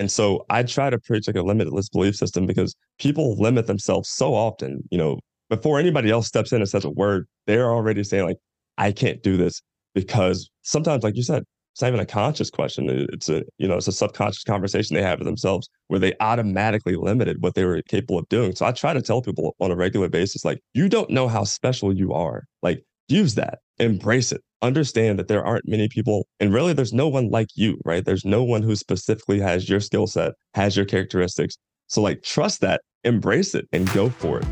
And so I try to preach like a limitless belief system because people limit themselves so often. You know, before anybody else steps in and says a word, they're already saying, like, I can't do this because sometimes, like you said, it's not even a conscious question. It's a, you know, it's a subconscious conversation they have with themselves where they automatically limited what they were capable of doing. So I try to tell people on a regular basis, like, you don't know how special you are. Like, use that, embrace it, understand that there aren't many people, and really there's no one like you, right? There's no one who specifically has your skill set, has your characteristics. So, like, trust that, embrace it, and go for it.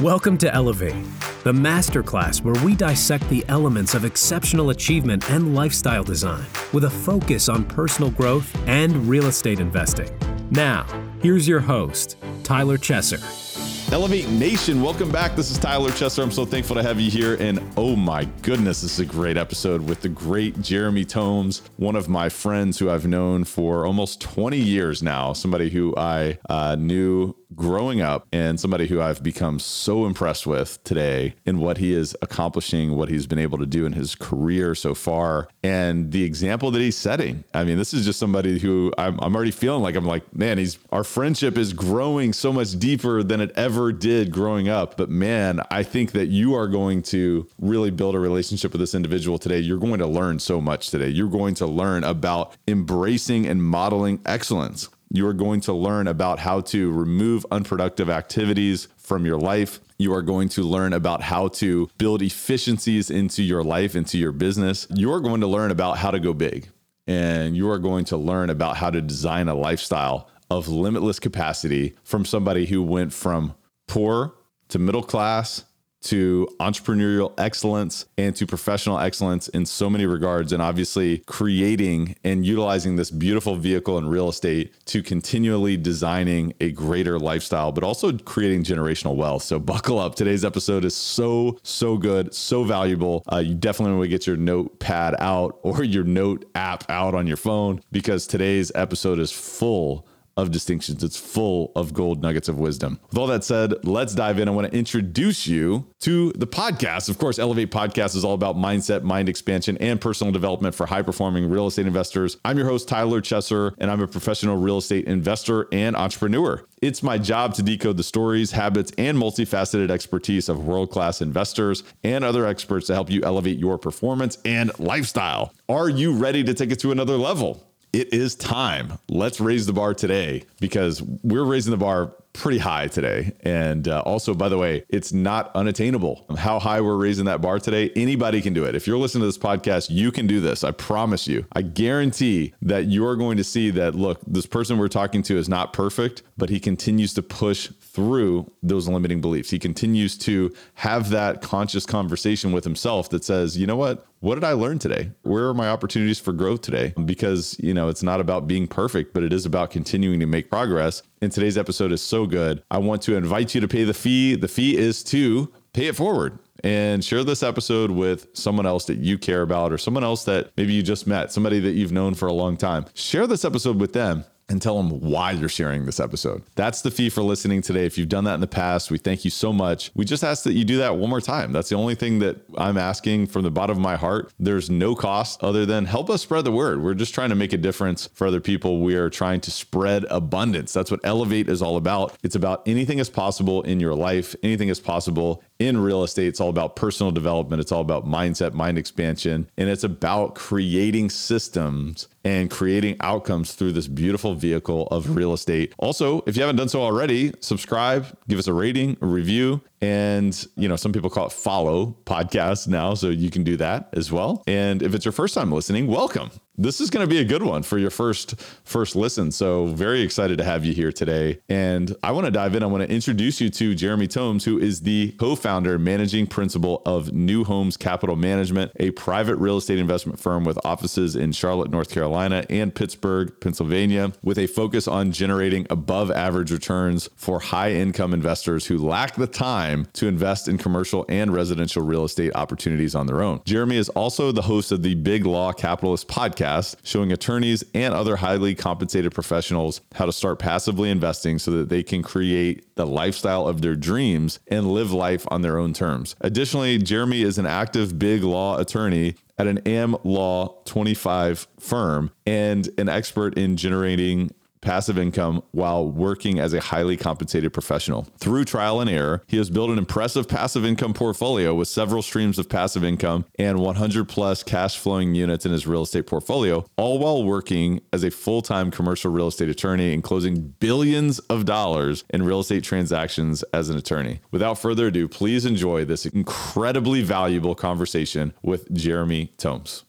Welcome to Elevate, the masterclass where we dissect the elements of exceptional achievement and lifestyle design with a focus on personal growth and real estate investing. Now, here's your host, Tyler Chesser. Elevate Nation, welcome back. This is Tyler Chesser. I'm so thankful to have you here. And oh my goodness, this is a great episode with the great Jeremy Tomes, one of my friends who I've known for almost 20 years now, somebody who I uh, knew growing up and somebody who I've become so impressed with today in what he is accomplishing, what he's been able to do in his career so far, and the example that he's setting. I mean, this is just somebody who I'm, I'm already feeling like I'm like, man, he's our friendship is growing so much deeper than it ever did growing up. But man, I think that you are going to really build a relationship with this individual today. You're going to learn so much today. You're going to learn about embracing and modeling excellence you are going to learn about how to remove unproductive activities from your life. You are going to learn about how to build efficiencies into your life, into your business. You are going to learn about how to go big. And you are going to learn about how to design a lifestyle of limitless capacity from somebody who went from poor to middle class to entrepreneurial excellence and to professional excellence in so many regards. And obviously, creating and utilizing this beautiful vehicle in real estate to continually designing a greater lifestyle, but also creating generational wealth. So, buckle up. Today's episode is so, so good, so valuable. Uh, you definitely want to get your notepad out or your note app out on your phone because today's episode is full of distinctions. It's full of gold nuggets of wisdom. With all that said, let's dive in. I want to introduce you to the podcast. Of course, Elevate Podcast is all about mindset, mind expansion, and personal development for high performing real estate investors. I'm your host, Tyler Chesser, and I'm a professional real estate investor and entrepreneur. It's my job to decode the stories, habits, and multifaceted expertise of world class investors and other experts to help you elevate your performance and lifestyle. Are you ready to take it to another level? It is time. Let's raise the bar today because we're raising the bar pretty high today. And uh, also, by the way, it's not unattainable. How high we're raising that bar today, anybody can do it. If you're listening to this podcast, you can do this. I promise you. I guarantee that you're going to see that look, this person we're talking to is not perfect, but he continues to push through those limiting beliefs. He continues to have that conscious conversation with himself that says, you know what? What did I learn today? Where are my opportunities for growth today? Because, you know, it's not about being perfect, but it is about continuing to make progress. And today's episode is so good. I want to invite you to pay the fee. The fee is to pay it forward and share this episode with someone else that you care about or someone else that maybe you just met, somebody that you've known for a long time. Share this episode with them and tell them why you're sharing this episode. That's the fee for listening today. If you've done that in the past, we thank you so much. We just ask that you do that one more time. That's the only thing that I'm asking from the bottom of my heart. There's no cost other than help us spread the word. We're just trying to make a difference for other people. We are trying to spread abundance. That's what Elevate is all about. It's about anything is possible in your life, anything is possible in real estate. It's all about personal development, it's all about mindset, mind expansion, and it's about creating systems and creating outcomes through this beautiful vehicle of real estate. Also, if you haven't done so already, subscribe, give us a rating, a review, and you know some people call it follow podcast now so you can do that as well. And if it's your first time listening welcome. This is going to be a good one for your first first listen. So very excited to have you here today. And i want to dive in. I want to introduce you to jeremy tomes who is the co-founder managing principal of new homes capital management a private real estate investment firm with offices in charlotte north carolina and pittsburgh pennsylvania with a focus on generating above average returns for high income investors who lack the time time to invest in commercial and residential real estate opportunities on their own. Jeremy is also the host of the Big Law Capitalist podcast, showing attorneys and other highly compensated professionals how to start passively investing so that they can create the lifestyle of their dreams and live life on their own terms. Additionally, Jeremy is an active big law attorney at an Am Law 25 firm and an expert in generating passive income while working as a highly compensated professional. Through trial and error, he has built an impressive passive income portfolio with several streams of passive income and 100 plus cash flowing units in his real estate portfolio, all while working as a full time commercial real estate attorney and closing billions of dollars in real estate transactions as an attorney. Without further ado, please enjoy this incredibly valuable conversation with Jeremy Tomes.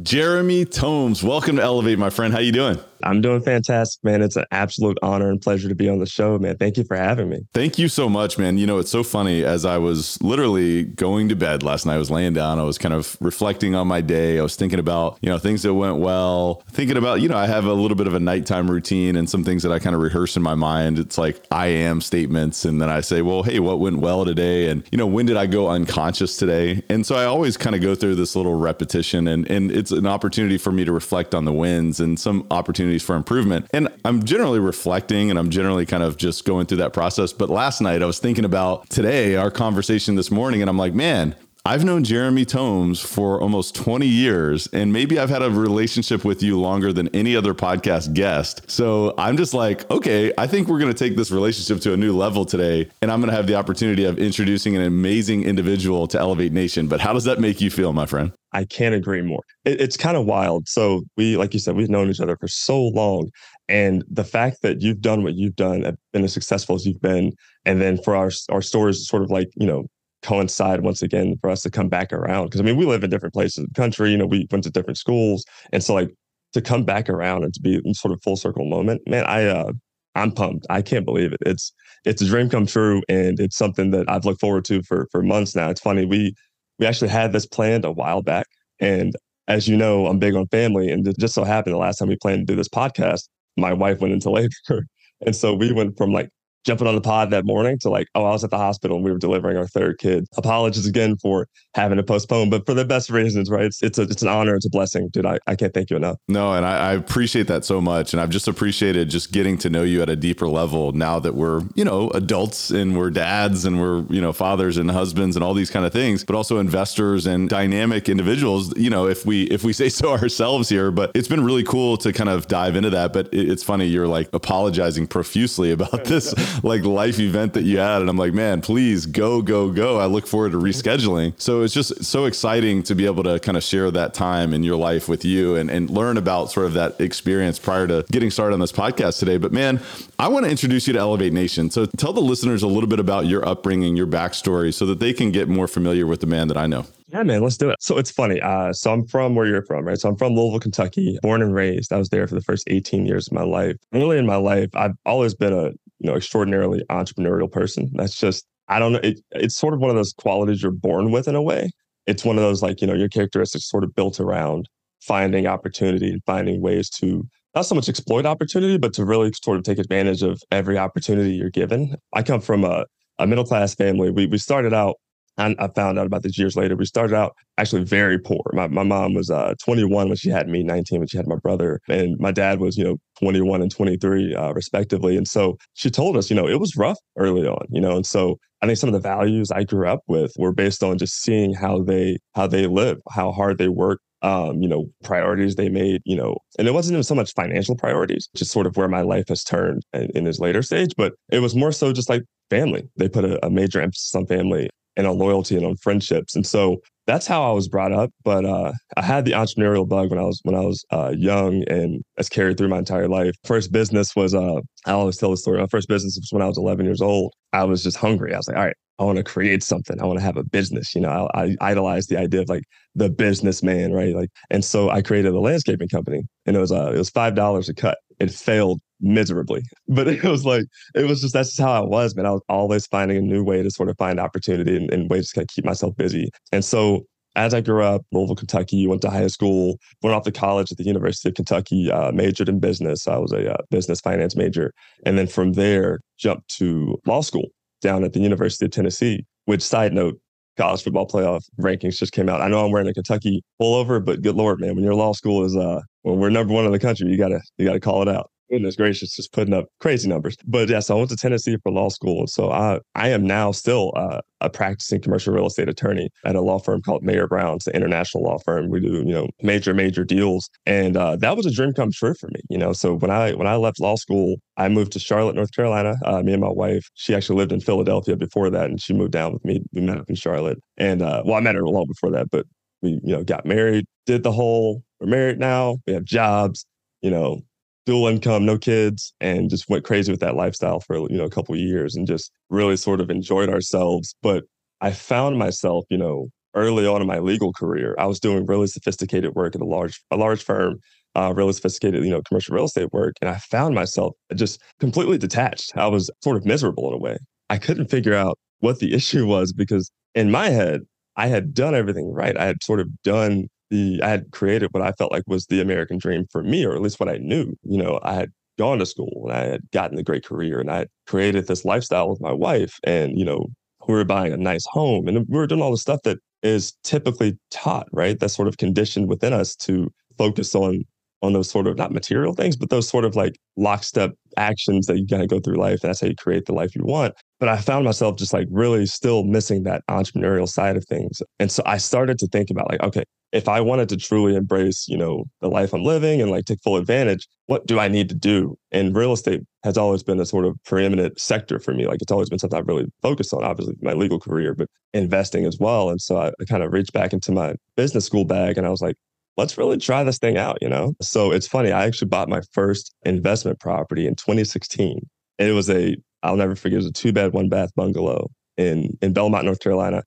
Jeremy Tomes, welcome to Elevate, my friend. How you doing? I'm doing fantastic, man. It's an absolute honor and pleasure to be on the show, man. Thank you for having me. Thank you so much, man. You know, it's so funny. As I was literally going to bed last night, I was laying down, I was kind of reflecting on my day. I was thinking about, you know, things that went well, thinking about, you know, I have a little bit of a nighttime routine and some things that I kind of rehearse in my mind. It's like I am statements. And then I say, well, hey, what went well today? And, you know, when did I go unconscious today? And so I always kind of go through this little repetition and, and it's an opportunity for me to reflect on the wins and some opportunities opportunities for improvement. And I'm generally reflecting and I'm generally kind of just going through that process. But last night I was thinking about today, our conversation this morning, and I'm like, man, I've known Jeremy Tomes for almost 20 years, and maybe I've had a relationship with you longer than any other podcast guest. So I'm just like, okay, I think we're going to take this relationship to a new level today, and I'm going to have the opportunity of introducing an amazing individual to Elevate Nation. But how does that make you feel, my friend? I can't agree more. It, it's kind of wild. So we, like you said, we've known each other for so long, and the fact that you've done what you've done, uh, been as successful as you've been, and then for our our stories, sort of like you know coincide once again for us to come back around. Because I mean, we live in different places in the country. You know, we went to different schools, and so like to come back around and to be in sort of full circle moment, man, I uh, I'm pumped. I can't believe it. It's it's a dream come true, and it's something that I've looked forward to for for months now. It's funny we we actually had this planned a while back, and as you know, I'm big on family, and it just so happened the last time we planned to do this podcast, my wife went into labor. And so we went from like jumping on the pod that morning to like, oh, I was at the hospital and we were delivering our third kid. Apologies again for having to postpone, but for the best reasons, right? It's it's a, it's an honor, it's a blessing, dude. I, I can't thank you enough. No, and I, I appreciate that so much. And I've just appreciated just getting to know you at a deeper level now that we're, you know, adults and we're dads and we're, you know, fathers and husbands and all these kind of things, but also investors and dynamic individuals, you know, if we if we say so ourselves here. But it's been really cool to kind of dive into that. But it's funny, you're like apologizing profusely about this like life event that you had. And I'm like, man, please go, go, go. I look forward to rescheduling. So it's just so exciting to be able to kind of share that time in your life with you and, and learn about sort of that experience prior to getting started on this podcast today. But man, I want to introduce you to Elevate Nation. So tell the listeners a little bit about your upbringing, your backstory, so that they can get more familiar with the man that I know. Yeah, man, let's do it. So it's funny. Uh, so I'm from where you're from, right? So I'm from Louisville, Kentucky, born and raised. I was there for the first 18 years of my life. Really, in my life, I've always been a you know extraordinarily entrepreneurial person. That's just I don't know. It, it's sort of one of those qualities you're born with in a way. It's one of those like you know your characteristics sort of built around finding opportunity and finding ways to not so much exploit opportunity, but to really sort of take advantage of every opportunity you're given. I come from a, a middle class family. We we started out and I found out about this years later. We started out actually very poor. My, my mom was uh, 21 when she had me, 19 when she had my brother, and my dad was, you know, 21 and 23 uh, respectively. And so she told us, you know, it was rough early on, you know, and so I think some of the values I grew up with were based on just seeing how they how they live, how hard they work, um, you know, priorities they made, you know, and it wasn't even so much financial priorities, just sort of where my life has turned in, in this later stage, but it was more so just like family. They put a, a major emphasis on family and on loyalty and on friendships. And so that's how I was brought up. But uh, I had the entrepreneurial bug when I was when I was uh, young, and it's carried through my entire life. First business was uh, I always tell the story. My first business was when I was 11 years old. I was just hungry. I was like, all right, I want to create something. I want to have a business. You know, I, I idolized the idea of like the businessman, right? Like, and so I created a landscaping company, and it was uh, it was five dollars a cut. It failed miserably. But it was like, it was just, that's just how I was, man. I was always finding a new way to sort of find opportunity and, and ways to kind of keep myself busy. And so as I grew up, Louisville, Kentucky, went to high school, went off to college at the University of Kentucky, uh, majored in business. I was a uh, business finance major. And then from there, jumped to law school down at the University of Tennessee, which, side note, college football playoff rankings just came out. I know I'm wearing a Kentucky pullover, but good Lord, man, when your law school is, uh, when we're number one in the country, you gotta, you gotta call it out. Goodness gracious, just putting up crazy numbers. But yes, I went to Tennessee for law school. So I, I am now still uh, a practicing commercial real estate attorney at a law firm called Mayer Brown. It's an international law firm. We do, you know, major, major deals. And uh, that was a dream come true for me, you know. So when I when I left law school, I moved to Charlotte, North Carolina. Uh, me and my wife, she actually lived in Philadelphia before that, and she moved down with me. We met up in Charlotte. And uh, well, I met her a long before that, but we, you know, got married, did the whole, we're married now, we have jobs, you know, dual income, no kids, and just went crazy with that lifestyle for you know a couple of years and just really sort of enjoyed ourselves. But I found myself, you know, early on in my legal career, I was doing really sophisticated work at a large a large firm, uh, really sophisticated, you know, commercial real estate work, and I found myself just completely detached. I was sort of miserable in a way. I couldn't figure out what the issue was because in my head, I had done everything right. I had sort of done the I had created what I felt like was the American dream for me, or at least what I knew. You know, I had gone to school and I had gotten a great career and I had created this lifestyle with my wife. And, you know, we were buying a nice home and we were doing all the stuff that is typically taught, right? That's sort of conditioned within us to focus on on those sort of not material things, but those sort of like lockstep actions that you kind of go through life. And that's how you create the life you want. But I found myself just like really still missing that entrepreneurial side of things. And so I started to think about like, okay, if I wanted to truly embrace, you know, the life I'm living and like take full advantage, what do I need to do? And real estate has always been a sort of preeminent sector for me. Like it's always been something I've really focused on, obviously my legal career, but investing as well. And so I, I kind of reached back into my business school bag and I was like, let's really try this thing out, you know? So it's funny. I actually bought my first investment property in 2016. And it was a, I'll never forget, it was a two bed, one bath bungalow in, in Belmont, North Carolina.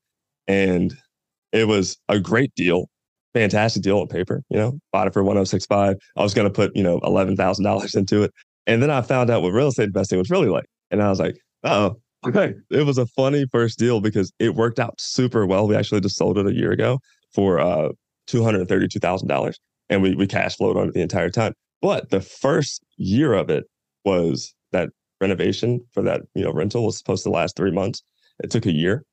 And it was a great deal, fantastic deal on paper, you know, bought it for 1065. I was going to put, you know, $11,000 into it. And then I found out what real estate investing was really like. And I was like, oh, okay. It was a funny first deal because it worked out super well. We actually just sold it a year ago for uh, $232,000 and we, we cash flowed on it the entire time. But the first year of it was that renovation for that, you know, rental was supposed to last three months. It took a year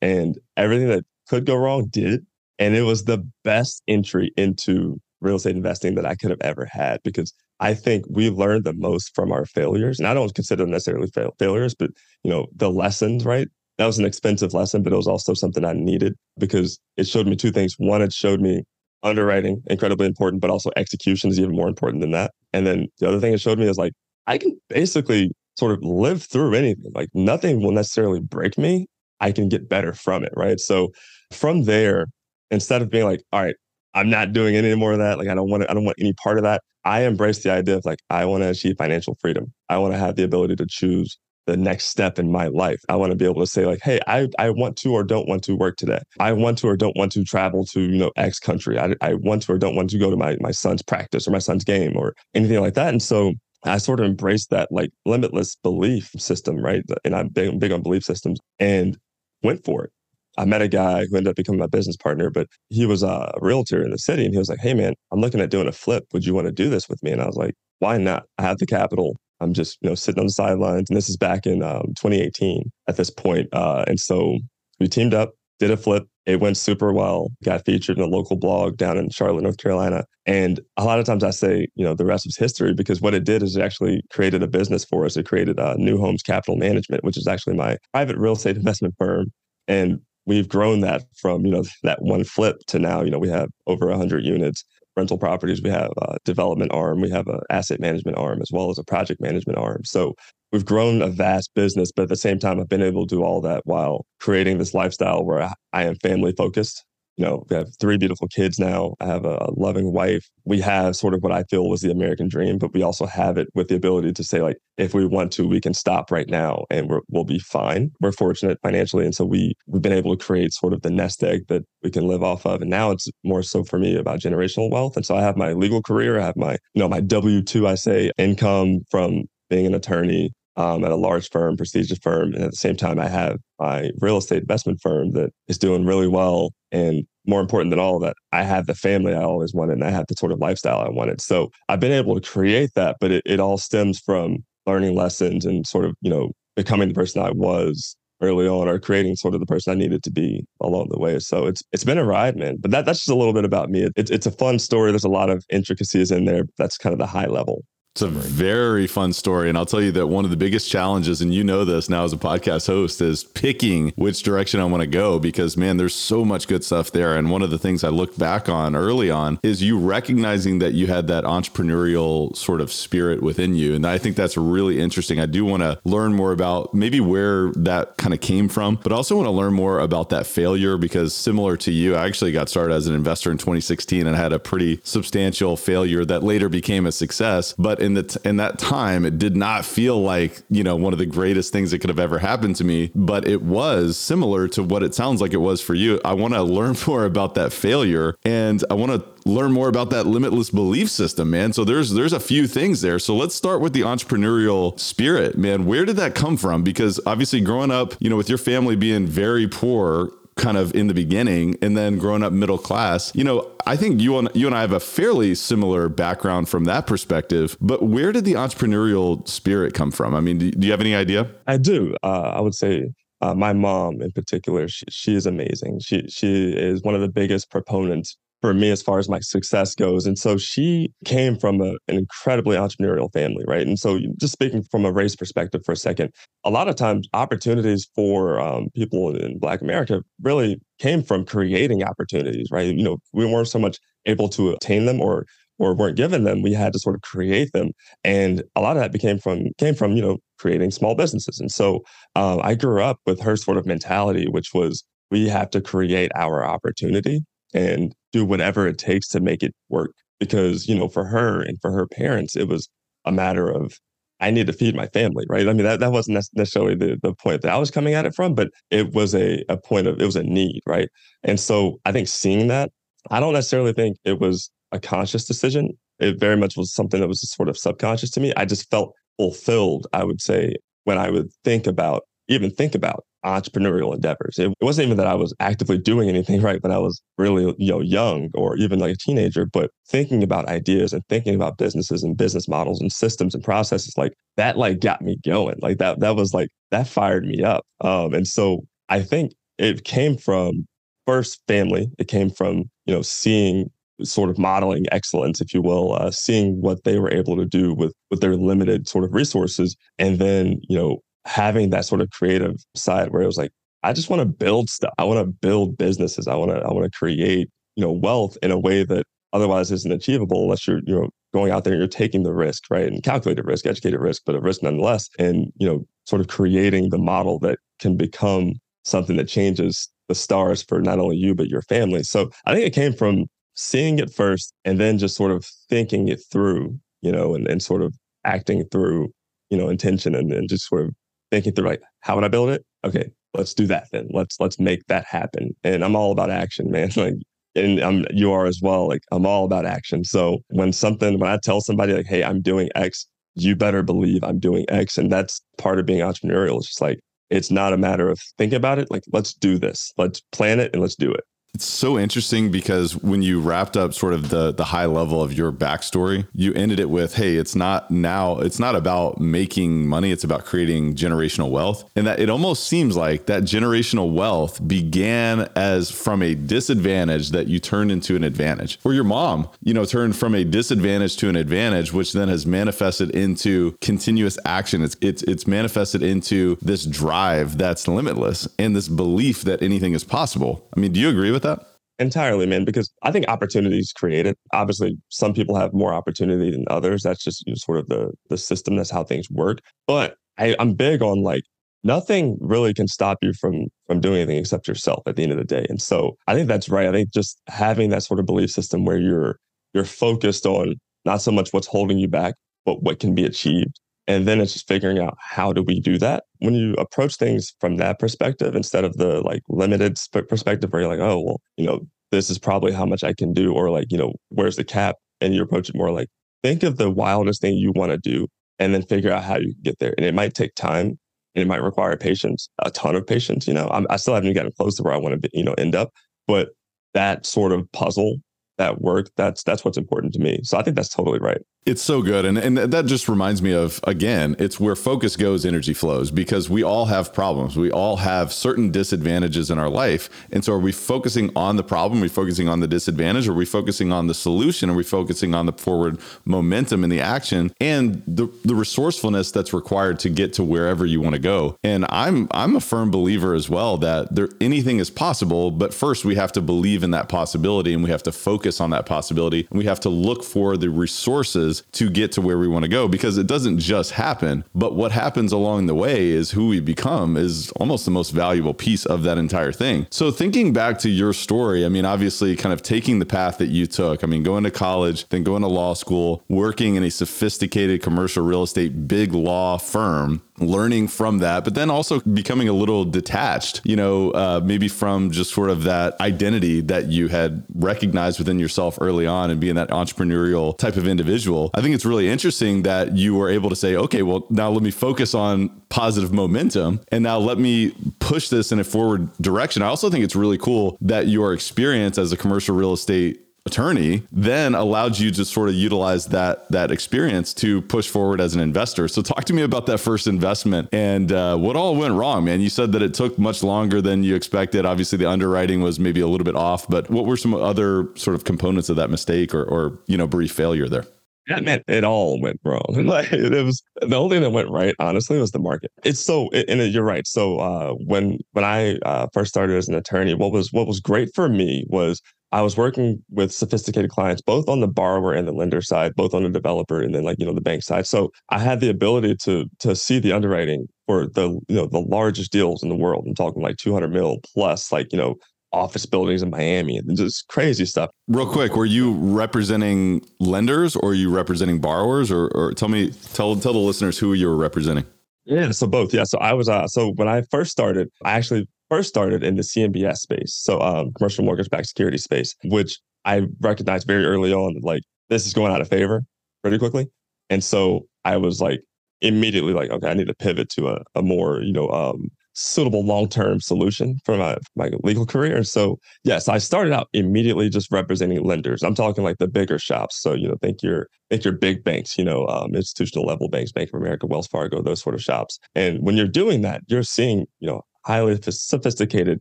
and everything that could go wrong did. And it was the best entry into real estate investing that I could have ever had because I think we learned the most from our failures. And I don't consider them necessarily fail- failures, but you know, the lessons, right? that was an expensive lesson, but it was also something I needed because it showed me two things. One, it showed me underwriting, incredibly important, but also execution is even more important than that. And then the other thing it showed me is like, I can basically sort of live through anything. Like nothing will necessarily break me. I can get better from it. Right. So from there, instead of being like, all right, I'm not doing any more of that. Like I don't want to, I don't want any part of that. I embrace the idea of like, I want to achieve financial freedom. I want to have the ability to choose the next step in my life. I want to be able to say like, hey, I, I want to or don't want to work today. I want to or don't want to travel to, you know, X country. I, I want to or don't want to go to my, my son's practice or my son's game or anything like that. And so I sort of embraced that like limitless belief system, right? And I'm big, big on belief systems and went for it. I met a guy who ended up becoming my business partner, but he was a realtor in the city. And he was like, Hey, man, I'm looking at doing a flip. Would you want to do this with me? And I was like, Why not? I have the capital. I'm just, you know, sitting on the sidelines. And this is back in um, 2018 at this point. Uh, and so we teamed up, did a flip. It went super well, got featured in a local blog down in Charlotte, North Carolina. And a lot of times I say, you know, the rest is history because what it did is it actually created a business for us. It created uh, New Homes Capital Management, which is actually my private real estate investment firm. And we've grown that from, you know, that one flip to now, you know, we have over 100 units rental properties. We have a development arm. We have an asset management arm as well as a project management arm. So we've grown a vast business, but at the same time, I've been able to do all that while creating this lifestyle where I am family focused you know, we have three beautiful kids now. I have a loving wife. We have sort of what I feel was the American dream, but we also have it with the ability to say, like, if we want to, we can stop right now and we will be fine. We're fortunate financially. And so we, we've been able to create sort of the nest egg that we can live off of. And now it's more so for me about generational wealth. And so I have my legal career, I have my, you know, my W 2, I say, income from being an attorney um, at a large firm, prestigious firm. And at the same time, I have my real estate investment firm that is doing really well. And more important than all of that, I have the family I always wanted and I have the sort of lifestyle I wanted. So I've been able to create that, but it, it all stems from learning lessons and sort of, you know, becoming the person I was early on or creating sort of the person I needed to be along the way. So it's it's been a ride, man. But that, that's just a little bit about me. It, it's a fun story. There's a lot of intricacies in there. That's kind of the high level. It's a very fun story. And I'll tell you that one of the biggest challenges, and you know this now as a podcast host, is picking which direction I want to go because, man, there's so much good stuff there. And one of the things I looked back on early on is you recognizing that you had that entrepreneurial sort of spirit within you. And I think that's really interesting. I do want to learn more about maybe where that kind of came from, but also want to learn more about that failure because, similar to you, I actually got started as an investor in 2016 and had a pretty substantial failure that later became a success. But in the t- in that time, it did not feel like you know one of the greatest things that could have ever happened to me. But it was similar to what it sounds like it was for you. I want to learn more about that failure, and I want to learn more about that limitless belief system, man. So there's there's a few things there. So let's start with the entrepreneurial spirit, man. Where did that come from? Because obviously growing up, you know, with your family being very poor, kind of in the beginning and then growing up middle class you know i think you and you and i have a fairly similar background from that perspective but where did the entrepreneurial spirit come from? I mean do, do you have any idea? I do. Uh, i would say uh, my mom in particular she, she is amazing. She she is one of the biggest proponents for me as far as my success goes. And so she came from a, an incredibly entrepreneurial family, right? And so, just speaking from a race perspective for a second, a lot of times opportunities for um, people in Black America really came from creating opportunities, right? You know, we weren't so much able to attain them or or weren't given them we had to sort of create them and a lot of that became from came from you know creating small businesses and so um, i grew up with her sort of mentality which was we have to create our opportunity and do whatever it takes to make it work. Because, you know, for her and for her parents, it was a matter of I need to feed my family, right? I mean, that, that wasn't necessarily the, the point that I was coming at it from, but it was a, a point of, it was a need, right? And so I think seeing that, I don't necessarily think it was a conscious decision. It very much was something that was sort of subconscious to me. I just felt fulfilled, I would say, when I would think about, even think about entrepreneurial endeavors. It wasn't even that I was actively doing anything right when I was really, you know, young or even like a teenager, but thinking about ideas and thinking about businesses and business models and systems and processes like that like got me going. Like that that was like that fired me up. Um and so I think it came from first family. It came from, you know, seeing sort of modeling excellence, if you will, uh, seeing what they were able to do with with their limited sort of resources, and then you know having that sort of creative side where it was like, I just want to build stuff. I want to build businesses. I want to I want to create, you know, wealth in a way that otherwise isn't achievable unless you're, you know, going out there and you're taking the risk, right? And calculated risk, educated risk, but a risk nonetheless. And, you know, sort of creating the model that can become something that changes the stars for not only you, but your family. So I think it came from seeing it first and then just sort of thinking it through, you know, and, and sort of acting through, you know, intention and, and just sort of thinking through like, how would I build it? Okay, let's do that then. Let's let's make that happen. And I'm all about action, man. Like and I'm you are as well. Like I'm all about action. So when something when I tell somebody like, hey, I'm doing X, you better believe I'm doing X. And that's part of being entrepreneurial. It's just like it's not a matter of thinking about it. Like, let's do this. Let's plan it and let's do it. It's so interesting because when you wrapped up sort of the the high level of your backstory, you ended it with, "Hey, it's not now. It's not about making money. It's about creating generational wealth." And that it almost seems like that generational wealth began as from a disadvantage that you turned into an advantage, or your mom, you know, turned from a disadvantage to an advantage, which then has manifested into continuous action. It's it's it's manifested into this drive that's limitless and this belief that anything is possible. I mean, do you agree with? with that? Entirely, man, because I think opportunities created. Obviously, some people have more opportunity than others. That's just you know, sort of the the system. That's how things work. But I, I'm big on like nothing really can stop you from from doing anything except yourself at the end of the day. And so I think that's right. I think just having that sort of belief system where you're you're focused on not so much what's holding you back, but what can be achieved and then it's just figuring out how do we do that? When you approach things from that perspective, instead of the like limited perspective where you're like, oh, well, you know, this is probably how much I can do, or like, you know, where's the cap? And you approach it more like, think of the wildest thing you want to do and then figure out how you get there. And it might take time and it might require patience, a ton of patience. You know, I'm, i still haven't gotten close to where I want to, you know, end up, but that sort of puzzle that work, that's that's what's important to me. So I think that's totally right. It's so good. And, and that just reminds me of, again, it's where focus goes, energy flows, because we all have problems. We all have certain disadvantages in our life. And so are we focusing on the problem? Are we focusing on the disadvantage? Are we focusing on the solution? Are we focusing on the forward momentum and the action and the, the resourcefulness that's required to get to wherever you want to go? And I'm I'm a firm believer as well that there anything is possible, but first we have to believe in that possibility and we have to focus on that possibility and we have to look for the resources to get to where we want to go because it doesn't just happen. But what happens along the way is who we become is almost the most valuable piece of that entire thing. So, thinking back to your story, I mean, obviously, kind of taking the path that you took, I mean, going to college, then going to law school, working in a sophisticated commercial real estate big law firm learning from that, but then also becoming a little detached, you know, uh, maybe from just sort of that identity that you had recognized within yourself early on and being that entrepreneurial type of individual. I think it's really interesting that you were able to say, okay, well, now let me focus on positive momentum and now let me push this in a forward direction. I also think it's really cool that your experience as a commercial real estate attorney then allowed you to sort of utilize that that experience to push forward as an investor. So talk to me about that first investment and uh, what all went wrong, man. You said that it took much longer than you expected. Obviously, the underwriting was maybe a little bit off, but what were some other sort of components of that mistake or, or you know brief failure there? Yeah, man, it all went wrong. Like it was the only thing that went right, honestly, was the market. It's so, and you're right. So uh, when when I uh, first started as an attorney, what was what was great for me was I was working with sophisticated clients, both on the borrower and the lender side, both on the developer and then like, you know, the bank side. So I had the ability to to see the underwriting for the, you know, the largest deals in the world. I'm talking like 200 mil plus like, you know, office buildings in Miami and just crazy stuff. Real quick, were you representing lenders or are you representing borrowers or, or tell me, tell, tell the listeners who you were representing? Yeah, so both. Yeah, so I was uh so when I first started, I actually first started in the CMBS space, so um, commercial mortgage-backed security space, which I recognized very early on, like this is going out of favor pretty quickly, and so I was like immediately like, okay, I need to pivot to a, a more you know um, suitable long-term solution for my my legal career. And so yes, I started out immediately just representing lenders. I'm talking like the bigger shops. So you know, think your think your big banks, you know, um, institutional level banks, Bank of America, Wells Fargo, those sort of shops. And when you're doing that, you're seeing you know highly sophisticated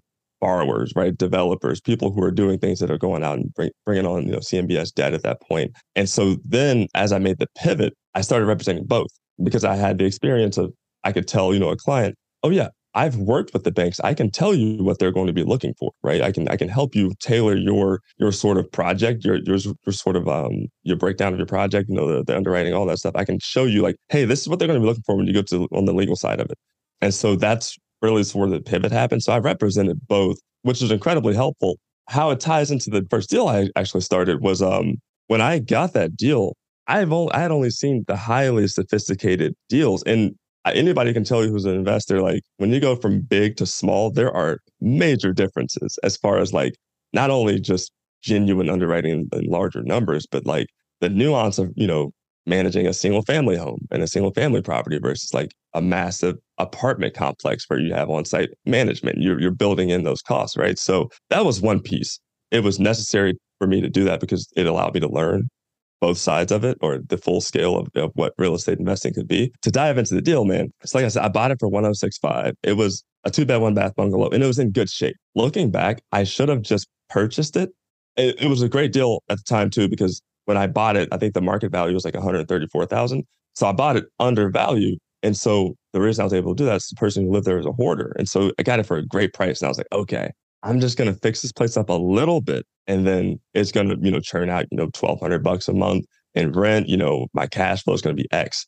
borrowers, right? Developers, people who are doing things that are going out and bring, bringing on, you know, CMBS debt at that point. And so then as I made the pivot, I started representing both because I had the experience of, I could tell, you know, a client, oh yeah, I've worked with the banks. I can tell you what they're going to be looking for, right? I can I can help you tailor your your sort of project, your your, your sort of um your breakdown of your project, you know, the, the underwriting, all that stuff. I can show you like, hey, this is what they're going to be looking for when you go to on the legal side of it. And so that's really is where the pivot happened. So I represented both, which is incredibly helpful. How it ties into the first deal I actually started was um, when I got that deal, I've only, I had only seen the highly sophisticated deals. And anybody can tell you who's an investor, like when you go from big to small, there are major differences as far as like not only just genuine underwriting in larger numbers, but like the nuance of, you know, managing a single family home and a single family property versus like a massive apartment complex where you have on site management. You're, you're building in those costs, right? So that was one piece. It was necessary for me to do that because it allowed me to learn both sides of it or the full scale of, of what real estate investing could be. To dive into the deal, man, it's like I said, I bought it for 1065. It was a two bed, one bath bungalow, and it was in good shape. Looking back, I should have just purchased it. it. It was a great deal at the time too, because when I bought it, I think the market value was like 134,000. So I bought it undervalued. And so the reason I was able to do that is the person who lived there was a hoarder. And so I got it for a great price. And I was like, okay, I'm just going to fix this place up a little bit. And then it's going to, you know, churn out, you know, 1200 bucks a month in rent. You know, my cash flow is going to be X.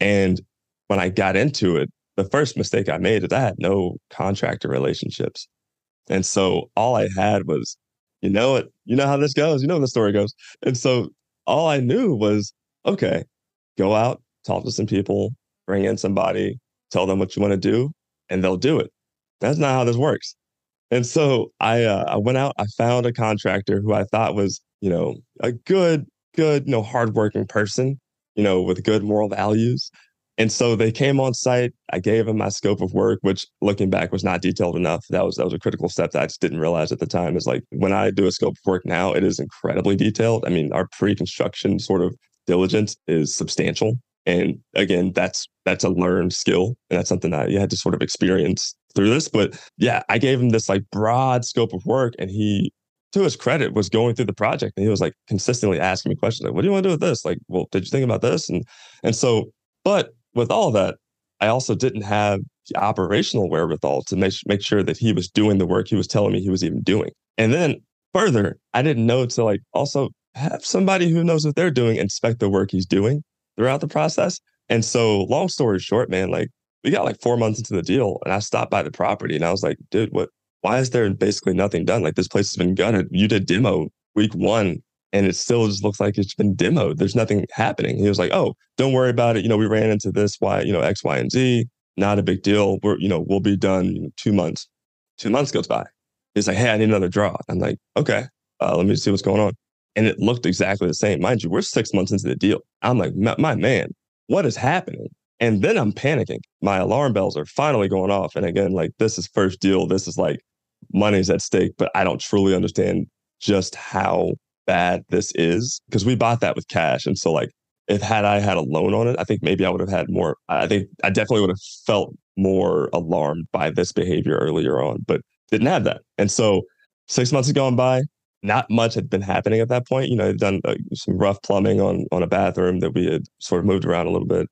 And when I got into it, the first mistake I made is I had no contractor relationships. And so all I had was, you know it, you know how this goes, you know the story goes. And so all I knew was, okay, go out, talk to some people, bring in somebody, tell them what you want to do, and they'll do it. That's not how this works. And so I uh, I went out, I found a contractor who I thought was, you know, a good, good, you know, hardworking person, you know, with good moral values. And so they came on site. I gave them my scope of work, which looking back was not detailed enough. That was that was a critical step that I just didn't realize at the time. Is like when I do a scope of work now, it is incredibly detailed. I mean, our pre-construction sort of diligence is substantial. And again, that's that's a learned skill. And that's something that you had to sort of experience through this. But yeah, I gave him this like broad scope of work and he to his credit, was going through the project and he was like consistently asking me questions like, "What do you want to do with this?" Like, "Well, did you think about this?" And and so, but with all that, I also didn't have the operational wherewithal to make make sure that he was doing the work he was telling me he was even doing. And then further, I didn't know to like also have somebody who knows what they're doing inspect the work he's doing throughout the process. And so, long story short, man, like we got like four months into the deal, and I stopped by the property and I was like, "Dude, what why is there basically nothing done? Like this place has been gutted. You did demo week one and it still just looks like it's been demoed. There's nothing happening. He was like, oh, don't worry about it. You know, we ran into this, why, you know, X, Y, and Z. Not a big deal. We're, you know, we'll be done in two months. Two months goes by. He's like, hey, I need another draw. I'm like, okay, uh, let me see what's going on. And it looked exactly the same. Mind you, we're six months into the deal. I'm like, my man, what is happening? And then I'm panicking. My alarm bells are finally going off. And again, like this is first deal. This is like money's at stake, but I don't truly understand just how bad this is because we bought that with cash. And so, like, if had I had a loan on it, I think maybe I would have had more. I think I definitely would have felt more alarmed by this behavior earlier on, but didn't have that. And so, six months had gone by. Not much had been happening at that point. You know, I'd done uh, some rough plumbing on on a bathroom that we had sort of moved around a little bit,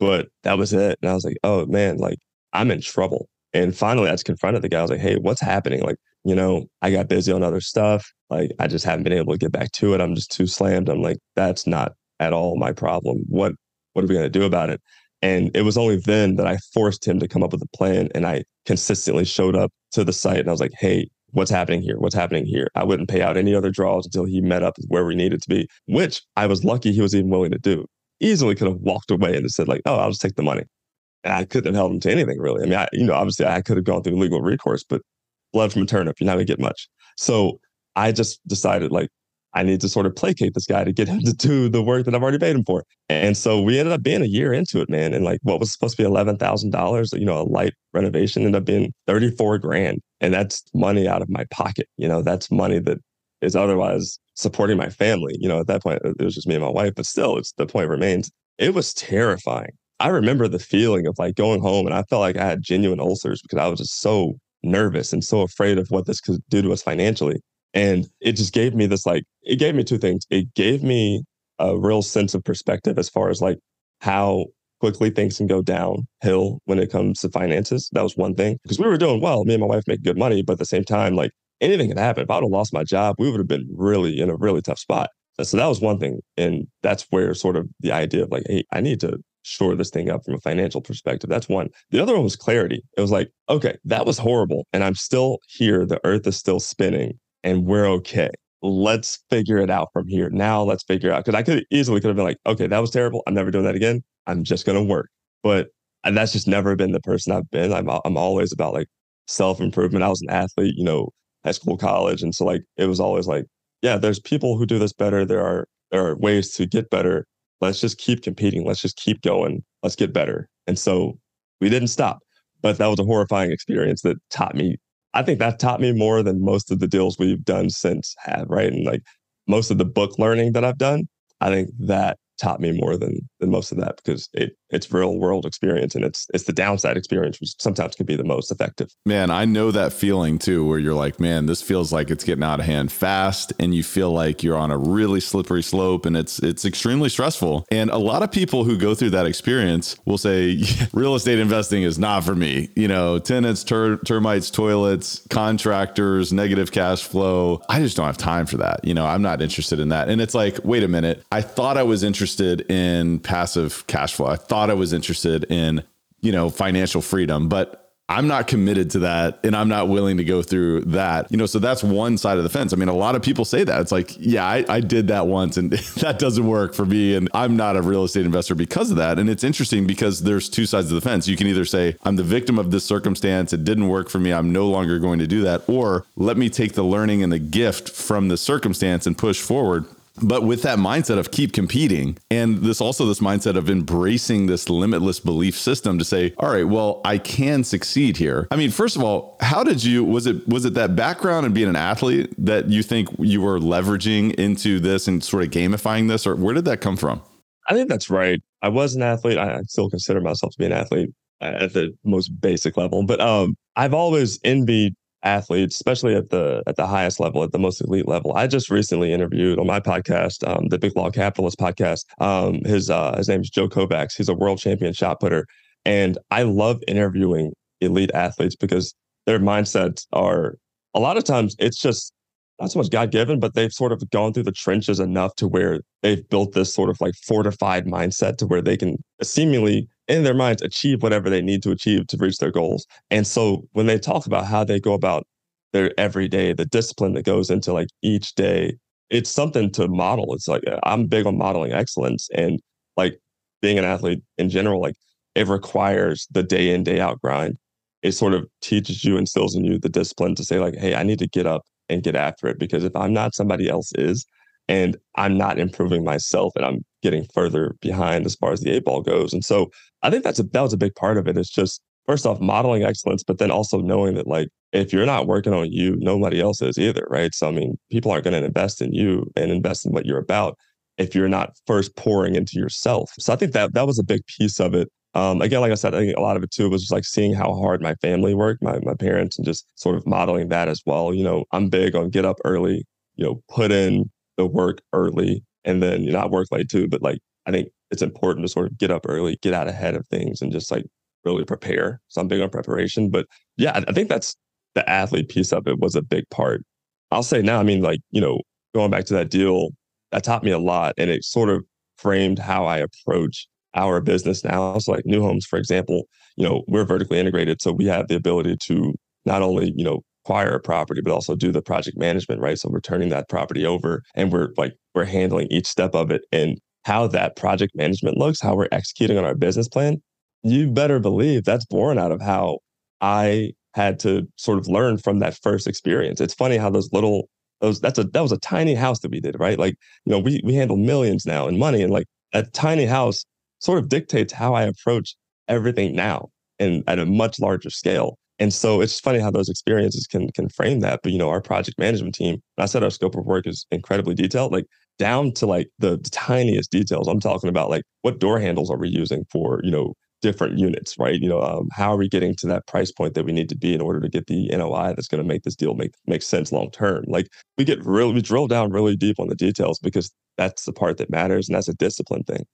but that was it. And I was like, oh man, like I'm in trouble. And finally, I just confronted the guy. I was like, hey, what's happening? Like, you know, I got busy on other stuff. Like, I just haven't been able to get back to it. I'm just too slammed. I'm like, that's not at all my problem. What what are we to do about it? And it was only then that I forced him to come up with a plan. And I consistently showed up to the site and I was like, hey, what's happening here? What's happening here? I wouldn't pay out any other draws until he met up where we needed to be, which I was lucky he was even willing to do. Easily could have walked away and said, like, oh, I'll just take the money. And I couldn't have held him to anything really. I mean, I, you know, obviously I could have gone through legal recourse, but blood from a turnip, you're not gonna get much. So I just decided like I need to sort of placate this guy to get him to do the work that I've already paid him for. And so we ended up being a year into it, man. And like what was supposed to be eleven thousand dollars, you know, a light renovation ended up being thirty four grand, and that's money out of my pocket. You know, that's money that is otherwise supporting my family. You know, at that point it was just me and my wife, but still, it's the point remains. It was terrifying I remember the feeling of like going home and I felt like I had genuine ulcers because I was just so nervous and so afraid of what this could do to us financially. And it just gave me this like, it gave me two things. It gave me a real sense of perspective as far as like how quickly things can go downhill when it comes to finances. That was one thing because we were doing well. Me and my wife make good money, but at the same time, like anything could happen. If I would have lost my job, we would have been really in a really tough spot. So that was one thing. And that's where sort of the idea of like, hey, I need to shore this thing up from a financial perspective. That's one. The other one was clarity. It was like, okay, that was horrible. And I'm still here. The earth is still spinning and we're okay. Let's figure it out from here. Now let's figure out. Cause I could easily could have been like, okay, that was terrible. I'm never doing that again. I'm just going to work. But that's just never been the person I've been. I'm, I'm always about like self improvement. I was an athlete, you know, high school, college. And so like, it was always like, yeah, there's people who do this better. There are, there are ways to get better let's just keep competing. Let's just keep going. Let's get better. And so we didn't stop. But that was a horrifying experience that taught me. I think that taught me more than most of the deals we've done since have, right? And like most of the book learning that I've done, I think that taught me more than than most of that because it it's real world experience and it's it's the downside experience which sometimes can be the most effective. Man, I know that feeling too where you're like, man, this feels like it's getting out of hand fast and you feel like you're on a really slippery slope and it's it's extremely stressful. And a lot of people who go through that experience will say real estate investing is not for me. You know, tenants, ter- termites, toilets, contractors, negative cash flow. I just don't have time for that. You know, I'm not interested in that. And it's like, wait a minute. I thought I was interested in passive cash flow. I thought I was interested in, you know, financial freedom, but I'm not committed to that and I'm not willing to go through that. You know, so that's one side of the fence. I mean, a lot of people say that. It's like, yeah, I, I did that once and that doesn't work for me. And I'm not a real estate investor because of that. And it's interesting because there's two sides of the fence. You can either say, I'm the victim of this circumstance. It didn't work for me. I'm no longer going to do that. Or let me take the learning and the gift from the circumstance and push forward. But with that mindset of keep competing and this also this mindset of embracing this limitless belief system to say all right well i can succeed here. I mean first of all how did you was it was it that background and being an athlete that you think you were leveraging into this and sort of gamifying this or where did that come from? I think that's right. I was an athlete. I still consider myself to be an athlete at the most basic level but um i've always envied athletes, especially at the at the highest level, at the most elite level. I just recently interviewed on my podcast, um, the Big Law Capitalist podcast. Um, his uh, his name is Joe Kovacs. He's a world champion shot putter, and I love interviewing elite athletes because their mindsets are a lot of times it's just not so much God given, but they've sort of gone through the trenches enough to where they've built this sort of like fortified mindset to where they can seemingly in their minds achieve whatever they need to achieve to reach their goals. And so when they talk about how they go about their everyday, the discipline that goes into like each day, it's something to model. It's like uh, I'm big on modeling excellence and like being an athlete in general, like it requires the day in, day out grind. It sort of teaches you, instills in you the discipline to say, like, hey, I need to get up and get after it because if I'm not, somebody else is. And I'm not improving myself and I'm getting further behind as far as the eight ball goes. And so I think that's a that was a big part of it. It's just first off modeling excellence, but then also knowing that like if you're not working on you, nobody else is either, right? So I mean, people aren't going to invest in you and invest in what you're about if you're not first pouring into yourself. So I think that that was a big piece of it. Um, again, like I said, I think a lot of it too was just like seeing how hard my family worked, my my parents, and just sort of modeling that as well. You know, I'm big on get up early, you know, put in the work early, and then you know, not work late too. But like, I think it's important to sort of get up early, get out ahead of things, and just like really prepare. So I'm big on preparation. But yeah, I think that's the athlete piece of it was a big part. I'll say now, I mean, like you know, going back to that deal, that taught me a lot, and it sort of framed how I approach our business now. So like new homes, for example, you know, we're vertically integrated. So we have the ability to not only, you know, acquire a property, but also do the project management, right? So we're turning that property over and we're like, we're handling each step of it and how that project management looks, how we're executing on our business plan. You better believe that's born out of how I had to sort of learn from that first experience. It's funny how those little those that's a that was a tiny house that we did, right? Like, you know, we we handle millions now in money and like a tiny house sort of dictates how I approach everything now and at a much larger scale. And so it's funny how those experiences can can frame that. But you know, our project management team, I said our scope of work is incredibly detailed, like down to like the, the tiniest details. I'm talking about like what door handles are we using for, you know, different units, right? You know, um, how are we getting to that price point that we need to be in order to get the NOI that's going to make this deal make make sense long term? Like we get really we drill down really deep on the details because that's the part that matters and that's a discipline thing.